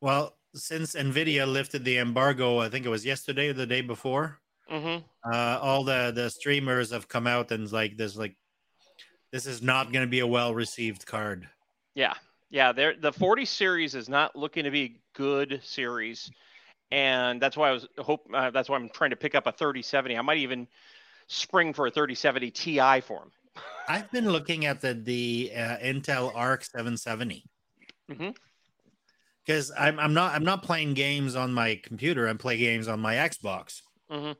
Well, since Nvidia lifted the embargo, I think it was yesterday or the day before, hmm uh, all the the streamers have come out and like this like this is not going to be a well received card. Yeah, yeah. There, the 40 series is not looking to be a good series, and that's why I was hope. Uh, that's why I'm trying to pick up a 3070. I might even spring for a 3070 Ti for him. I've been looking at the the uh, Intel Arc 770 Mhm. because I'm I'm not I'm not playing games on my computer. I'm playing games on my Xbox, hmm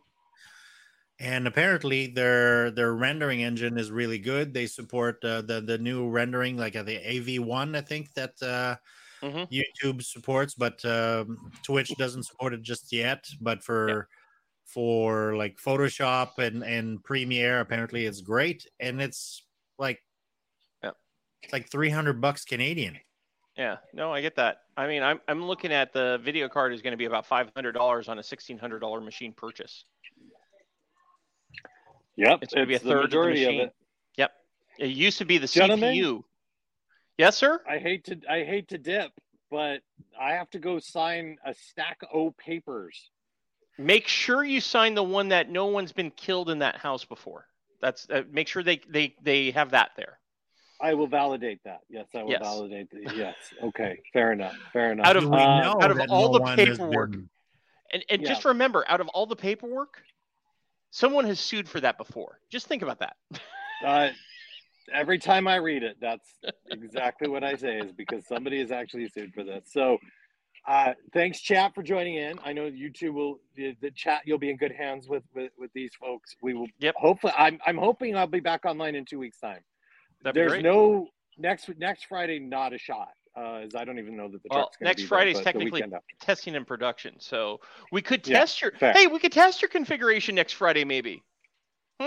and apparently their their rendering engine is really good. They support uh, the the new rendering like uh, the AV1, I think that uh, Mhm. YouTube supports, but um, Twitch doesn't support it just yet. But for for like Photoshop and and Premiere, apparently it's great, and it's like Yeah. it's like 300 bucks Canadian. Yeah, no, I get that. I mean, I'm I'm looking at the video card is going to be about five hundred dollars on a sixteen hundred dollar machine purchase. Yep. It's gonna be a the third of the majority machine. it. Yep, it used to be the Gentlemen? CPU. Yes, sir. I hate to I hate to dip, but I have to go sign a stack o papers. Make sure you sign the one that no one's been killed in that house before. That's uh, make sure they they they have that there. I will validate that. Yes, I will Yes. validate that. Yes. Okay. Fair enough. Fair enough. Out of- we Uh, know out of that all the paperwork- been- And and Yeah. just remember, out of all the paperwork, someone has sued for that before. Just think about that. Uh, every time I read it, that's exactly what I say is because somebody is actually sued for this. So, uh, thanks, chat, for joining in. I know you two will the, the chat. You'll be in good hands with with, with these folks. We will. Yep. Hopefully, I'm I'm hoping I'll be back online in two weeks' time. That'd be There's no next next Friday. Not a shot. Uh, as I don't even know that the Well, gonna next be there, Friday's but technically- testing in production. So we could Yeah, test your fair. hey, we could test your configuration next Friday, maybe.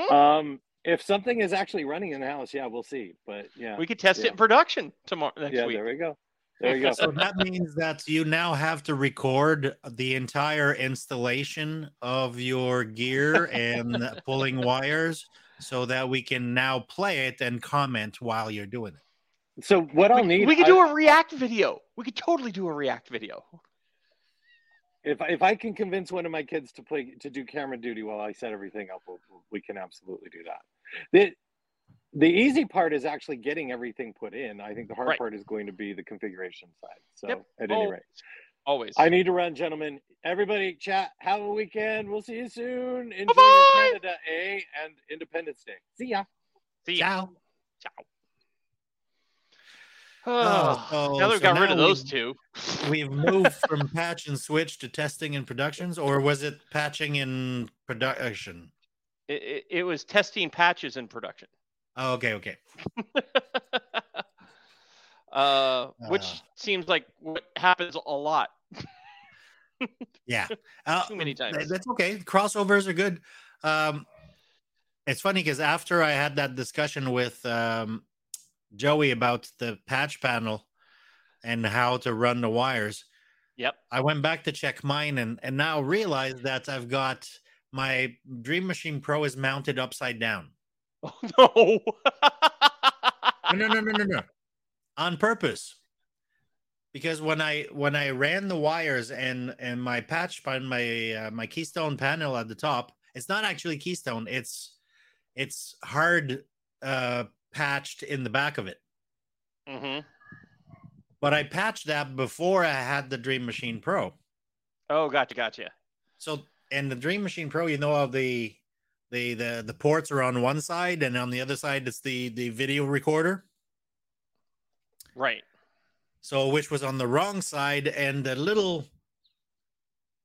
Um, if something is actually running in the house, yeah, we'll see. But yeah, We could test Yeah. it in production tomorrow next yeah, week. there we go. There you go. So that means that you now have to record the entire installation of your gear and pulling wires so that we can now play it and comment while you're doing it. So what I'll we, need, we could I- do a React video. We could totally do a React video. if if I can convince one of my kids to play to do camera duty while I set everything up, we'll, we can absolutely do that. The the easy part is actually getting everything put in. I think the hard Right. part is going to be the configuration side. So Yep. at any rate, Always. I need to run, gentlemen. Everybody, chat. Have a weekend. We'll see you soon. Enjoy Bye-bye. Canada A and Independence Day. See ya. See ya. Ciao. Ciao. Oh, so- now that we've so got rid of those two. We've moved from patch and switch to testing and productions, or was it patching in production? It, it, it was testing patches in production. Oh, okay, okay. uh, which Ah. seems like what happens a lot. Yeah. Uh, Too many times. That's okay. Crossovers are good. Um, it's funny because after I had that discussion with um, Joey about the patch panel and how to run the wires, Yep. I went back to check mine and and now realize that I've got my Dream Machine Pro is mounted upside down. Oh no. No, no, no, no, no. On purpose. Because when I when I ran the wires and and my patch on my uh, my keystone panel at the top, it's not actually keystone. It's it's hard uh patched in the back of it. hmm But I patched that before I had the Dream Machine Pro. Oh, gotcha, gotcha. So and the Dream Machine Pro, you know how the the the the ports are on one side and on the other side it's the the video recorder. Right. So which was on the wrong side and the little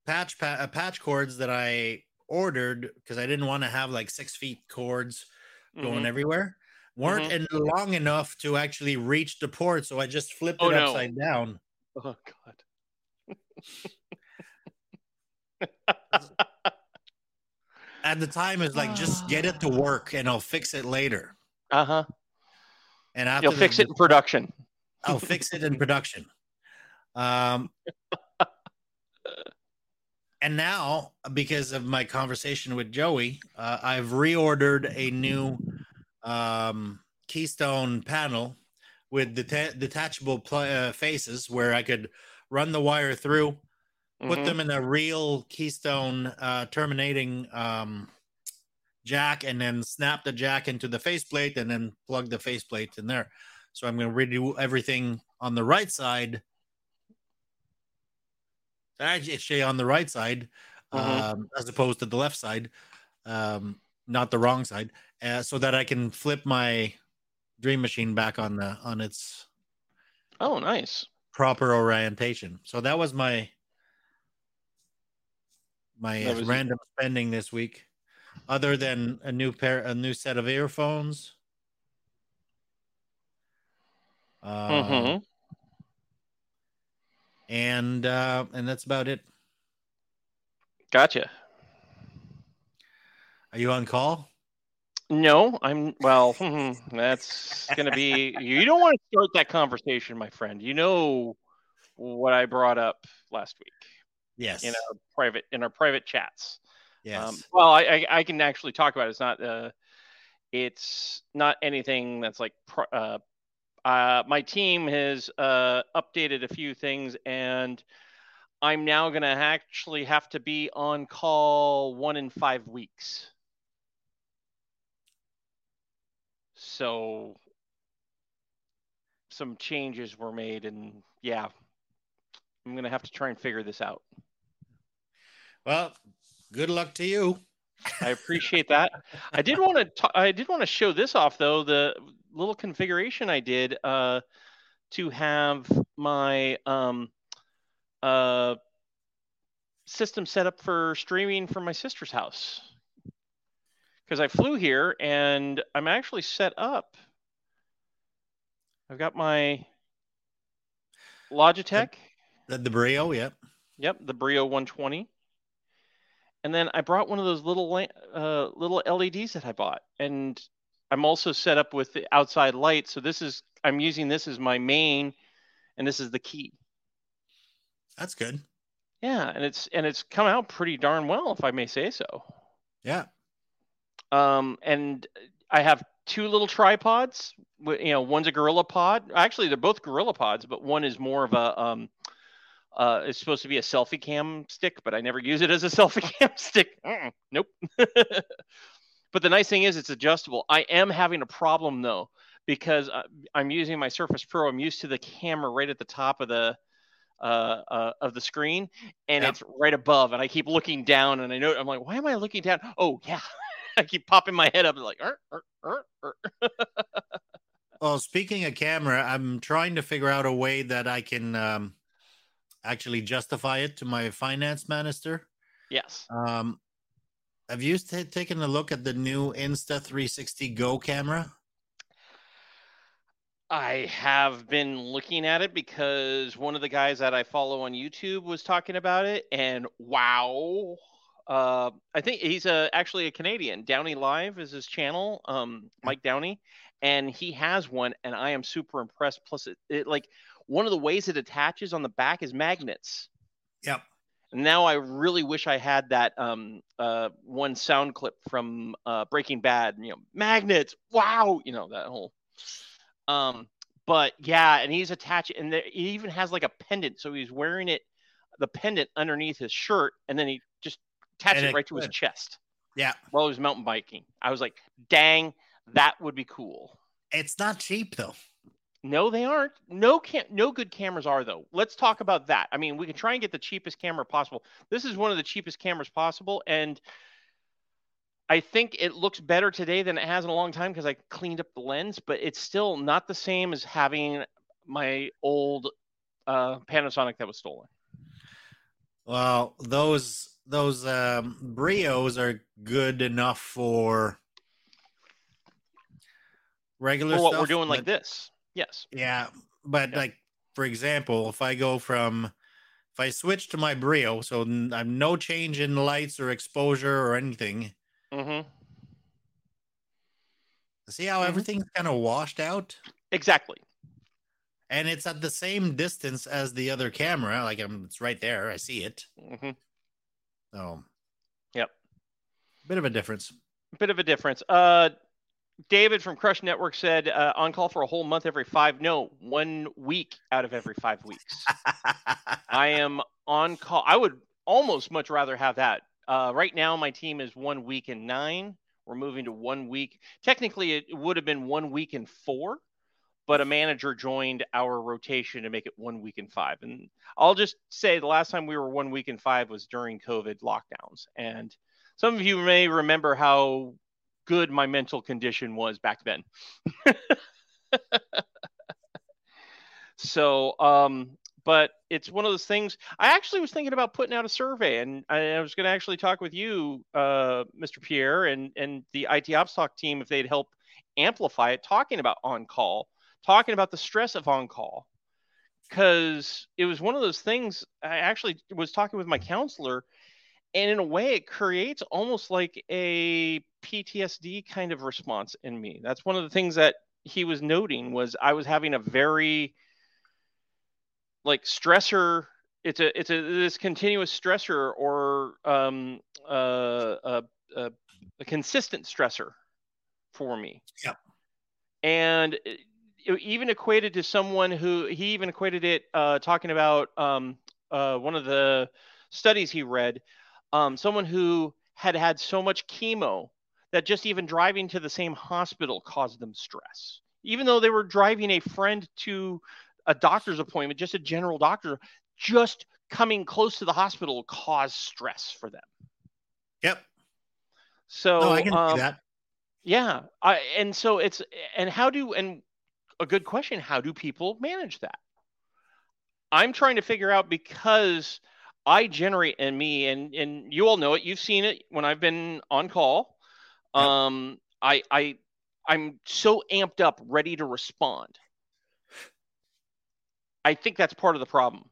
patch pa- uh, patch cords that I ordered because I didn't want to have like six feet cords going Mhm. everywhere weren't in long enough to actually reach the port. So I just flipped Oh, it no. upside down. Oh god. At the time, it's like just get it to work and I'll fix it later. Uh huh. And after You'll the- fix it in production. I'll fix it in production. Um, and now, because of my conversation with Joey, uh, I've reordered a new um, Keystone panel with deta- detachable pl- uh, faces where I could run the wire through, put Mhm. them in a real Keystone uh, terminating um, jack, and then snap the jack into the faceplate and then plug the faceplate in there. So I'm going to redo everything on the right side. Actually, on the right side, Mhm. um, as opposed to the left side, um, not the wrong side, uh, so that I can flip my dream machine back on the on its Oh, nice. proper orientation. So that was my my was- random spending this week. Other than a new pair, a new set of earphones. Uh, hmm and uh, and that's about it. Gotcha. Are you on call? No, I'm well. hmm, that's gonna be. You don't want to start that conversation, my friend. You know what I brought up last week Yes. in our private in our private chats. yes. Um, well, I, I I can actually talk about it. It's not uh, it's not anything that's like uh, uh, my team has uh updated a few things and. I'm now going to actually have to be on call one in five weeks. So some changes were made, and yeah, I'm going to have to try and figure this out. well, good luck to you. I appreciate that. I did want to. I did want to show this off though. The little configuration I did uh, to have my um, uh, system set up for streaming from my sister's house because I flew here and I'm actually set up. I've got my Logitech. The, the Brio, yep. Yep, the Brio 120. And then I brought one of those little uh, little LEDs that I bought, and I'm also set up with the outside light. So this is I'm using this as my main, and this is the key. That's good. Yeah, and it's and it's come out pretty darn well, if I may say so. Yeah. Um, and I have two little tripods. You know, one's a Gorilla Pod. Actually, they're both Gorilla Pods, but one is more of a um, uh, it's supposed to be a selfie cam stick, but I never use it as a selfie cam stick. Mm-mm, nope. but the nice thing is it's adjustable. I am having a problem though because I- I'm using my Surface Pro. I'm used to the camera right at the top of the uh, uh, of the screen, and it's right above. And I keep looking down, and I know I'm like, why am I looking down? Oh yeah, I keep popping my head up like, "Er, er, er, er." Well, speaking of camera, I'm trying to figure out a way that I can um, actually justify it to my finance minister. yes. Um, have you t- taken a look at the new Insta 360 Go camera? I have been looking at it because one of the guys that I follow on YouTube was talking about it, and wow. Uh, I think he's a, actually a Canadian. Downey Live is his channel, um, Mike Downey, and he has one, and I am super impressed. Plus, it, it like one of the ways it attaches on the back is magnets, Yep. Now I really wish I had that um, uh, one sound clip from uh, Breaking Bad. You know, magnets. Wow. You know that whole. Um, but yeah, and he's attached, and there, he even has like a pendant. So he's wearing it, the pendant underneath his shirt, and then he just attached it it right to his chest Yeah, while he was mountain biking. I was like, dang, that would be cool. it's not cheap though. No, they aren't. No cam- no good cameras are though. Let's talk about that. I mean, we can try and get the cheapest camera possible. This is one of the cheapest cameras possible and I think it looks better today than it has in a long time because I cleaned up the lens, but it's still not the same as having my old uh, Panasonic that was stolen. Well, those those um, brios are good enough for regular For what stuff, we're doing like this. Yes. Yeah, but Yeah. like for example, if I go from if I switch to my Brio, so I'm no change in lights or exposure or anything. Mm-hmm. See how Mhm. everything's kind of washed out, Exactly. and it's at the same distance as the other camera. Like I'm, it's right there. I see it. Mm-hmm. So, Yep. bit of a difference. bit of a difference. Uh, David from Crush Network said uh, on call for a whole month every five. No, one week out of every five weeks. I am on call. I would almost much rather have that. Uh, right now, my team is one week and nine. We're moving to one week. Technically, it would have been one week and four, but a manager joined our rotation to make it one week and five. And I'll just say the last time we were one week and five was during COVID lockdowns. And some of you may remember how good my mental condition was back then. so, um, but it's one of those things. I actually was thinking about putting out a survey, and I, I was going to actually talk with you, uh, Mr. Pierre, and and the IT Ops Talk team if they'd help amplify it, talking about on call, talking about the stress of on call, because it was one of those things. I actually was talking with my counselor, and in a way, it creates almost like a PTSD kind of response in me. That's one of the things that he was noting was I was having a very like stressor it's a it's a this continuous stressor or um uh, uh, uh, a consistent stressor for me Yeah. and even equated to someone who he even equated it uh talking about um uh one of the studies he read um someone who had had so much chemo that just even driving to the same hospital caused them stress even though they were driving a friend to a doctor's appointment, just a general doctor, just coming close to the hospital caused stress for them. Yep. So no, I can um, see that. yeah, I and so it's and how do and a good question, how do people manage that? I'm trying to figure out because I generate in me and and you all know it, you've seen it when I've been on call. Yep. Um I I I'm so amped up ready to respond. I think that's part of the problem.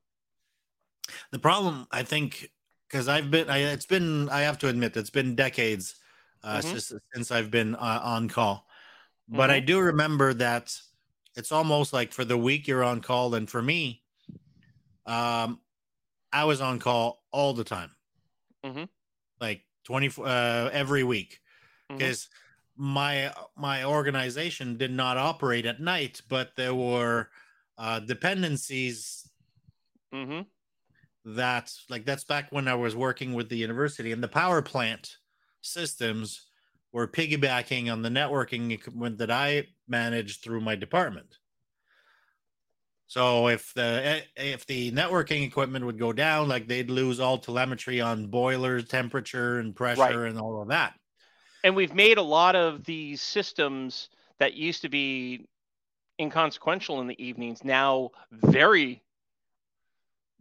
The problem, I think, because I've been, I, it's been, I have to admit, it's been decades uh, Mhm. since, since I've been uh, on call. But I do remember that it's almost like for the week you're on call, and for me, um, I was on call all the time, Mhm. like twenty four uh, every week, because my my organization did not operate at night, but there were uh, dependencies mm-hmm. that like that's back when I was working with the university and the power plant systems were piggybacking on the networking equipment that I managed through my department. So if the eh, if the networking equipment would go down, like they'd lose all telemetry on boilers, temperature, and pressure, and all of that. and we've made a lot of these systems that used to be inconsequential in the evenings now very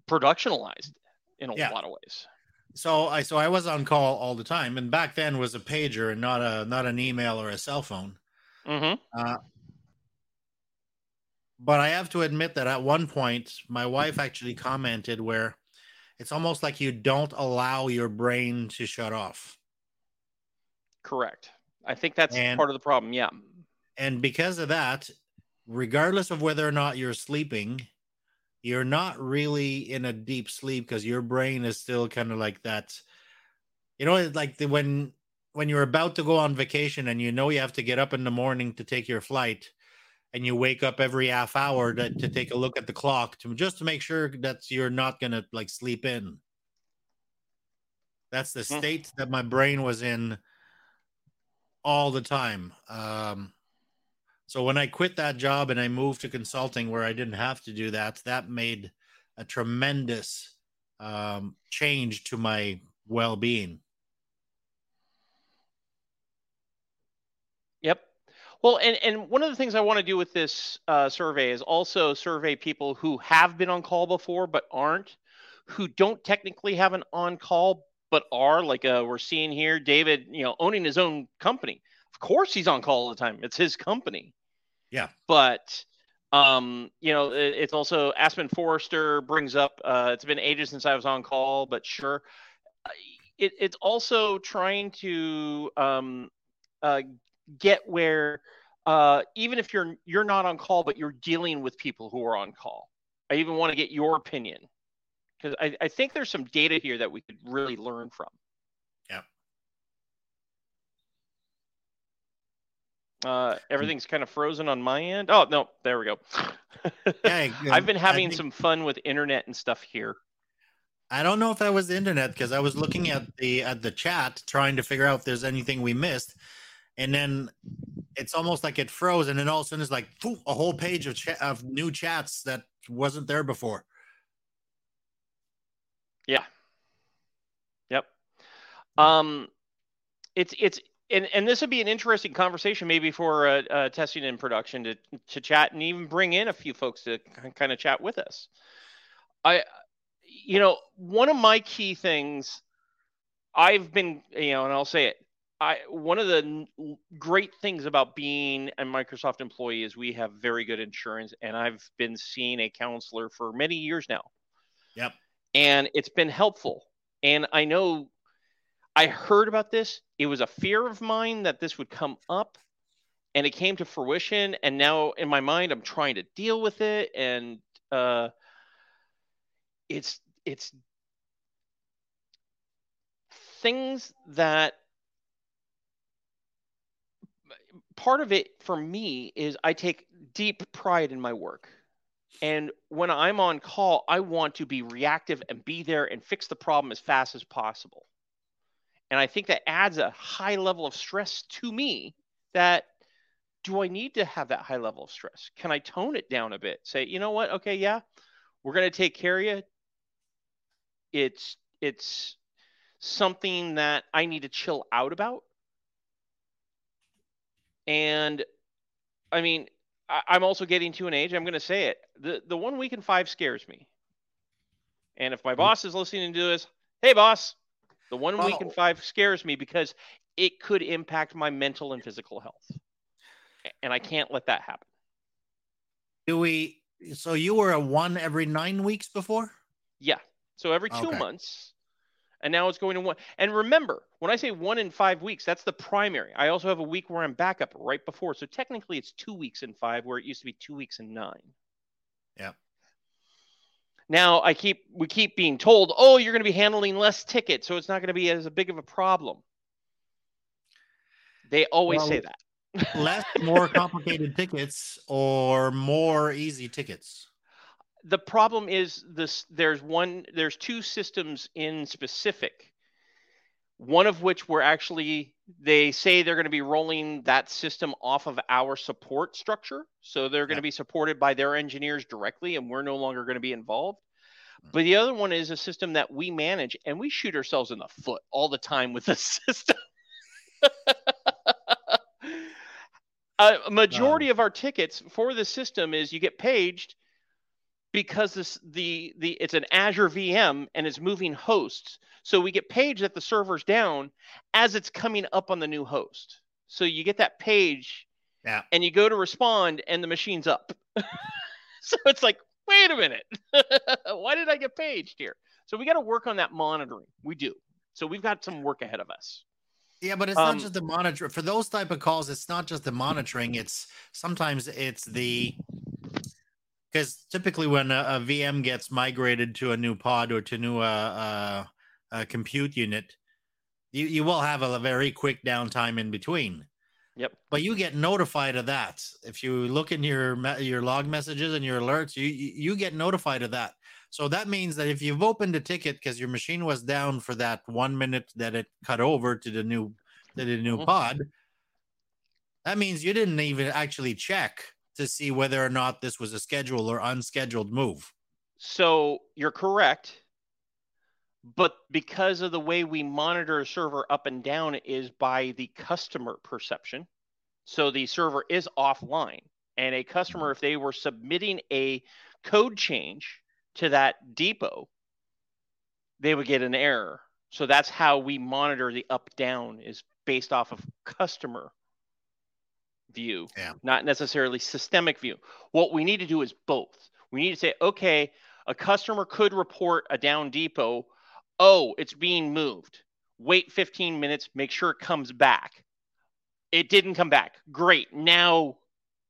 productionalized in a Yeah. lot of ways. So I so I was on call all the time, and back then was a pager and not a not an email or a cell phone. hmm Uh, but I have to admit that at one point, my wife actually commented where it's almost like you don't allow your brain to shut off. Correct. I think that's And- part of the problem. Yeah. And because of that, regardless of whether or not you're sleeping, you're not really in a deep sleep because your brain is still kind of like that. You know, like the, when when you're about to go on vacation and you know you have to get up in the morning to take your flight, and you wake up every half hour to, to take a look at the clock to just to make sure that you're not gonna like sleep in. That's the Hmm. state that my brain was in all the time. Um, so when I quit that job and I moved to consulting where I didn't have to do that, that made a tremendous um, change to my well-being. Yep. Well, and and one of the things I want to do with this uh, survey is also survey people who have been on call before but aren't, who don't technically have an on call but are like uh, we're seeing here. David, you know, owning his own company. Of course, he's on call all the time. It's his company. Yeah. But um, you know, it, it's also Aspen Forrester brings up. Uh, it's been ages since I was on call, but sure. It, it's also trying to um, uh, get where uh, even if you're you're not on call, but you're dealing with people who are on call. I even want to get your opinion because I, I think there's some data here that we could really learn from. Yeah. Uh, everything's kind of frozen on my end. Oh no, there we go. Yeah, I've been having think- some fun with internet and stuff here. I don't know if that was the internet because I was looking at the at the chat trying to figure out if there's anything we missed, and then it's almost like it froze, and then all of a sudden it's like poof, a whole page of cha- of new chats that wasn't there before. Yeah. Yep. Um, it's it's and and this would be an interesting conversation maybe for uh, uh, testing and production to to chat and even bring in a few folks to kind of chat with us. I, you know, one of my key things I've been, you know, and I'll say it. I one of the great things about being a Microsoft employee is we have very good insurance, and I've been seeing a counselor for many years now Yep. and it's been helpful. And I know I heard about this. It was a fear of mine that this would come up, and it came to fruition. And now in my mind, I'm trying to deal with it, and uh, it's it's things that part of it for me is I take deep pride in my work. And when I'm on call, I want to be reactive and be there and fix the problem as fast as possible. And I think that adds a high level of stress to me that do I need to have that high level of stress? Can I tone it down a bit? Say, you know what? Okay, yeah, we're going to take care of you. It's it's something that I need to chill out about. And I mean, I, I'm also getting to an age, I'm going to say it. The, the one week in five scares me. And if my mm-hmm. boss is listening to this, hey, boss, the one week in Oh. five scares me because it could impact my mental and physical health. And I can't let that happen. Do we? So you were a one every nine weeks before? Yeah. So every two Okay. months, and now it's going to one. And remember, when I say one in five weeks, that's the primary. I also have a week where I'm backup right before. So technically, it's two weeks in five, where it used to be two weeks in nine. Yeah. Now I keep we keep being told, oh, you're going to be handling less tickets, so it's not going to be as a big of a problem. They always say that. Less, more complicated tickets, or more easy tickets? the problem is this there's one there's two systems in specific one of which we're actually they say they're going to be rolling that system off of our support structure so they're going Yeah. to be supported by their engineers directly and we're no longer going to be involved Mm. but the other one is a system that we manage and we shoot ourselves in the foot all the time with the system a majority of our tickets for the system is you get paged because this the the it's an Azure VM and it's moving hosts. So we get paged that the server's down as it's coming up on the new host. So you get that page Yeah. and you go to respond and the machine's up. so it's like, wait a minute. Why did I get paged here? So we got to work on that monitoring. We do. So we've got some work ahead of us. Yeah, but it's Um, not just the monitor for those type of calls. It's not just the monitoring. It's sometimes it's the because typically when a, a, VM gets migrated to a new pod or to new uh, uh, compute unit, you, you will have a, a very quick downtime in between. Yep. But you get notified of that. If you look in your your log messages and your alerts, you you get notified of that. So that means that if you've opened a ticket because your machine was down for that one minute that it cut over to the new to the new mm-hmm. pod, that means you didn't even actually check to see whether or not this was a scheduled or unscheduled move. So you're correct. But because of the way we monitor a server up and down is by the customer perception. So the server is offline. And a customer, if they were submitting a code change to that depot, they would get an error. So that's how we monitor the up down is based off of customer view, yeah. not necessarily systemic view. What we need to do is both. We need to say, okay, a customer could report a down depot. Oh, it's being moved. Wait 15 minutes, make sure it comes back. It didn't come back. Great. Now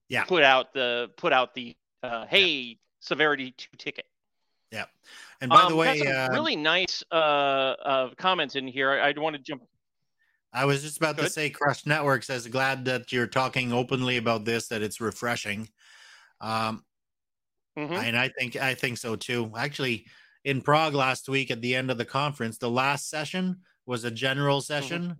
yeah. put out the put out the uh, hey yeah. severity two ticket. Yeah. And by um, the way, uh, really nice uh, uh, comments in here. I, I want to jump. I was just about Good. to say, Crush Network says, glad that you're talking openly about this, that it's refreshing. Um, mm-hmm. And I think I think so too. Actually, in Prague last week at the end of the conference, the last session was a general mm-hmm. session mm-hmm.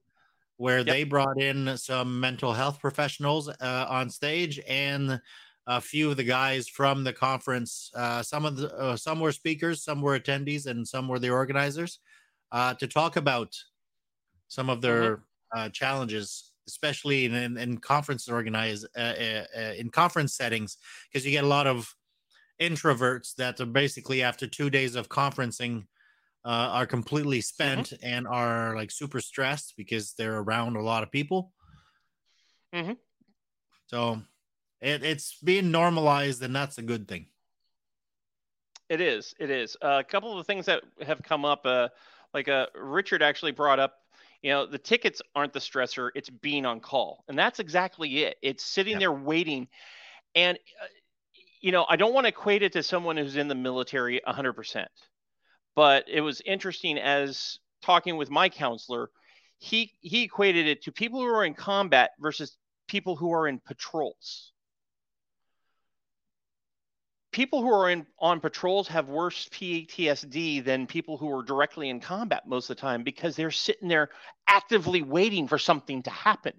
where yep. they brought in some mental health professionals uh, on stage and a few of the guys from the conference. Uh, some of the uh, some were speakers, some were attendees, and some were the organizers uh, to talk about some of their mm-hmm. Uh, challenges, especially in, in, in conference organize uh, in conference settings, because you get a lot of introverts that are basically after two days of conferencing. are completely spent mm-hmm. and are like super stressed because they're around a lot of people. Mm-hmm. So it, it's being normalized, and that's a good thing. It is. It is. Uh, a couple of the things that have come up, uh, like uh, Richard actually brought up, you know, the tickets aren't the stressor; it's being on call, and that's exactly it. It's sitting yep. there waiting, and uh, you know, I don't want to equate it to someone who's in the military 100%, but it was interesting as talking with my counselor. He he equated it to people who are in combat versus people who are in patrols people who are in on patrols have worse PTSD than people who are directly in combat most of the time because they're sitting there actively waiting for something to happen.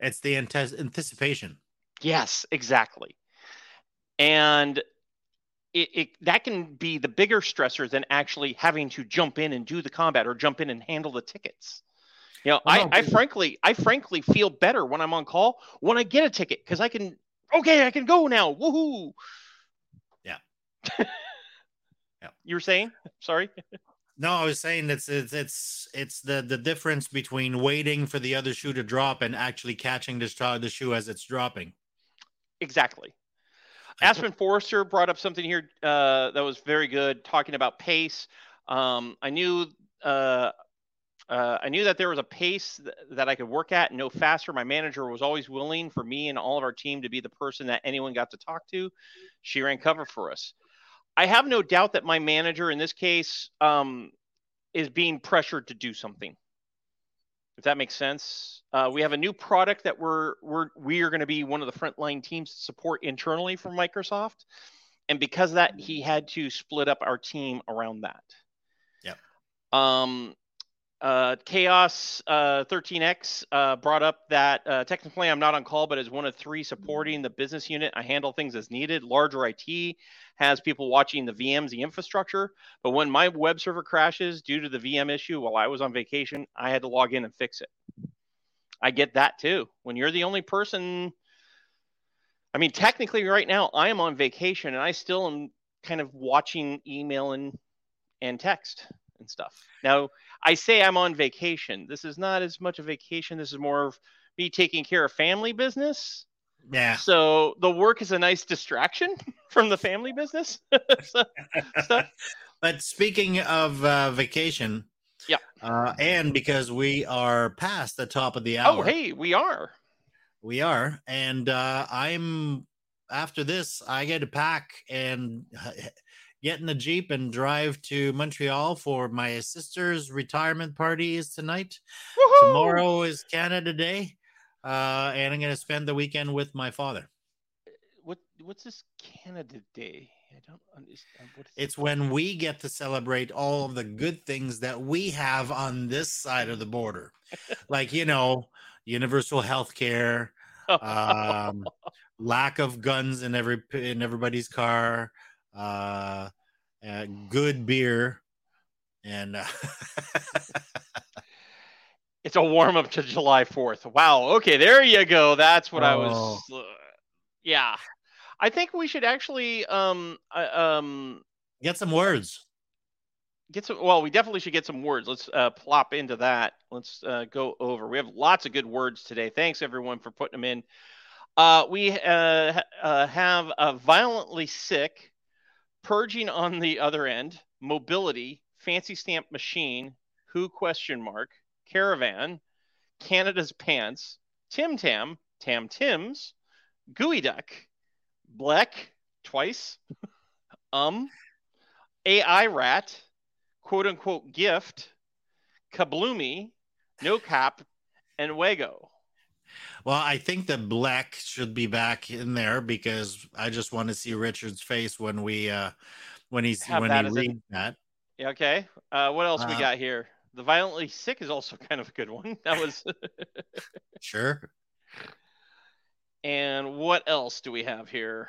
It's the anticipation. Yes, exactly. And it, it, that can be the bigger stressor than actually having to jump in and do the combat or jump in and handle the tickets. You know, well, I, I frankly, I frankly feel better when I'm on call when I get a ticket because I can, okay, I can go now. Woohoo! yeah. You were saying? Sorry. No, I was saying it's it's it's it's the the difference between waiting for the other shoe to drop and actually catching the the shoe as it's dropping. Exactly. Aspen Forrester brought up something here uh, that was very good, talking about pace. Um, I knew uh, uh, I knew that there was a pace th- that I could work at and no faster. My manager was always willing for me and all of our team to be the person that anyone got to talk to. She ran cover for us. I have no doubt that my manager in this case um, is being pressured to do something. If that makes sense, uh, we have a new product that we're we're we are going to be one of the frontline teams to support internally from Microsoft, and because of that, he had to split up our team around that. Yeah. Um, uh, Chaos uh, 13X uh, brought up that uh, technically I'm not on call, but as one of three supporting the business unit, I handle things as needed. Larger IT has people watching the VMs, the infrastructure. But when my web server crashes due to the VM issue while I was on vacation, I had to log in and fix it. I get that too. When you're the only person, I mean, technically, right now I am on vacation and I still am kind of watching email and and text and stuff. Now, I say I'm on vacation. This is not as much a vacation. This is more of me taking care of family business. Yeah. So the work is a nice distraction from the family business so, stuff. But speaking of uh, vacation, yeah, uh, and because we are past the top of the oh, hour. Oh, hey, we are. We are, and uh, I'm after this, I get to pack and get in the Jeep and drive to Montreal for my sister's retirement party is tonight. Woohoo! Tomorrow is Canada Day. Uh, and I'm going to spend the weekend with my father. What what's this Canada Day? I don't understand. What is It's when we get to celebrate all of the good things that we have on this side of the border. like, you know, universal health care, um, lack of guns in every in everybody's car, uh, uh good beer, and uh, It's a warm up to July 4th. Wow. Okay, there you go. That's what I was. uh, yeah. I think we should actually um uh, um get some words. get some. Well, we definitely should get some words. Let's uh, plop into that. Let's uh, go over. We have lots of good words today. Thanks everyone for putting them in. Uh, we uh, uh, have a violently sick, purging on the other end, mobility, fancy stamp machine, who question mark, caravan, Canada's pants, Tim Tam, Tam Tims, Gooey Duck, Black twice, um, AI Rat, quote unquote gift, Kabloomy, No Cap, and Wego. Well, I think that Black should be back in there because I just want to see Richard's face when we uh when he's Have when he reads that. Yeah, Okay. Uh, what else we Uh, got here? The violently sick is also kind of a good one. That was. Sure. and what else do we have here?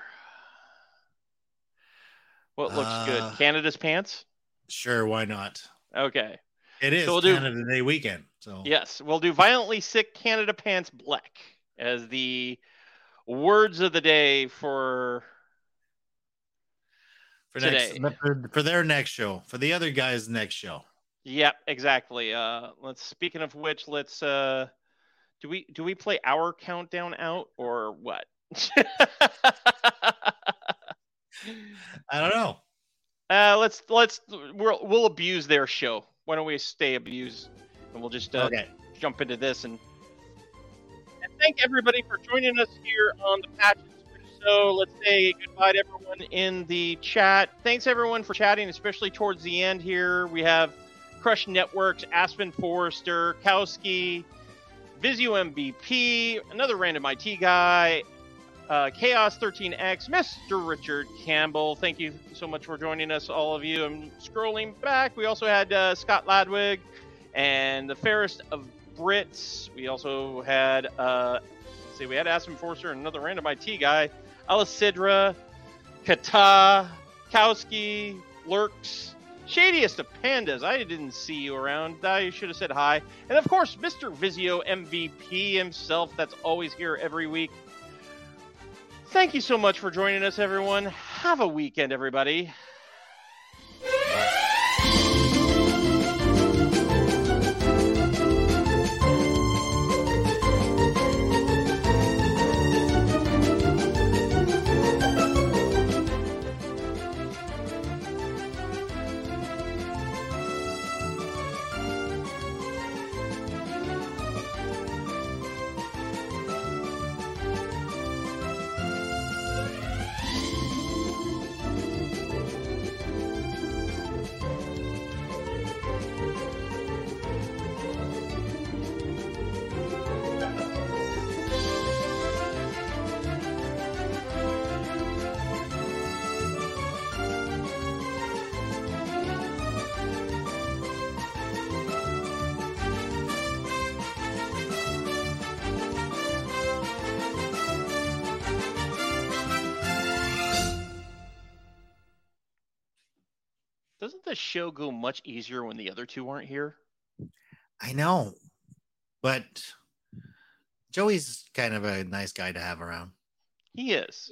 What looks Uh, good? Canada's pants. Sure, why not? Okay. It is So we'll do- Canada Day weekend. So Yes, we'll do violently sick Canada pants black as the words of the day for for next today. for, for their next show, for the other guys' next show. Yep, exactly. Uh let's speaking of which, let's uh do we do we play our countdown out or what? I don't know. uh let's let's we'll we'll abuse their show. Why don't we stay abused and we'll just uh, okay. jump into this and and thank everybody for joining us here on the Patch and Switch show. Let's say goodbye to everyone in the chat. Thanks everyone for chatting, especially towards the end here. We have Crush Networks, Aspen Forrester, Kowski, Visio MVP, another random IT guy, uh, Chaos 13X, Mr. Richard Campbell. Thank you so much for joining us, all of you. I'm scrolling back. We also had uh, Scott Ladwig and the fairest of Brits. We also had, uh, let's see, we had Aspen Forster and another random IT guy, Alicidra, Kata, Kowski, Lurks, Shadiest of Pandas. I didn't see you around. I should have said hi. And of course, Mr. Visio MVP himself, that's always here every week. Thank you so much for joining us, everyone. Have a weekend, everybody. Show go much easier when the other two aren't here? I know, but Joey's kind of a nice guy to have around. He is.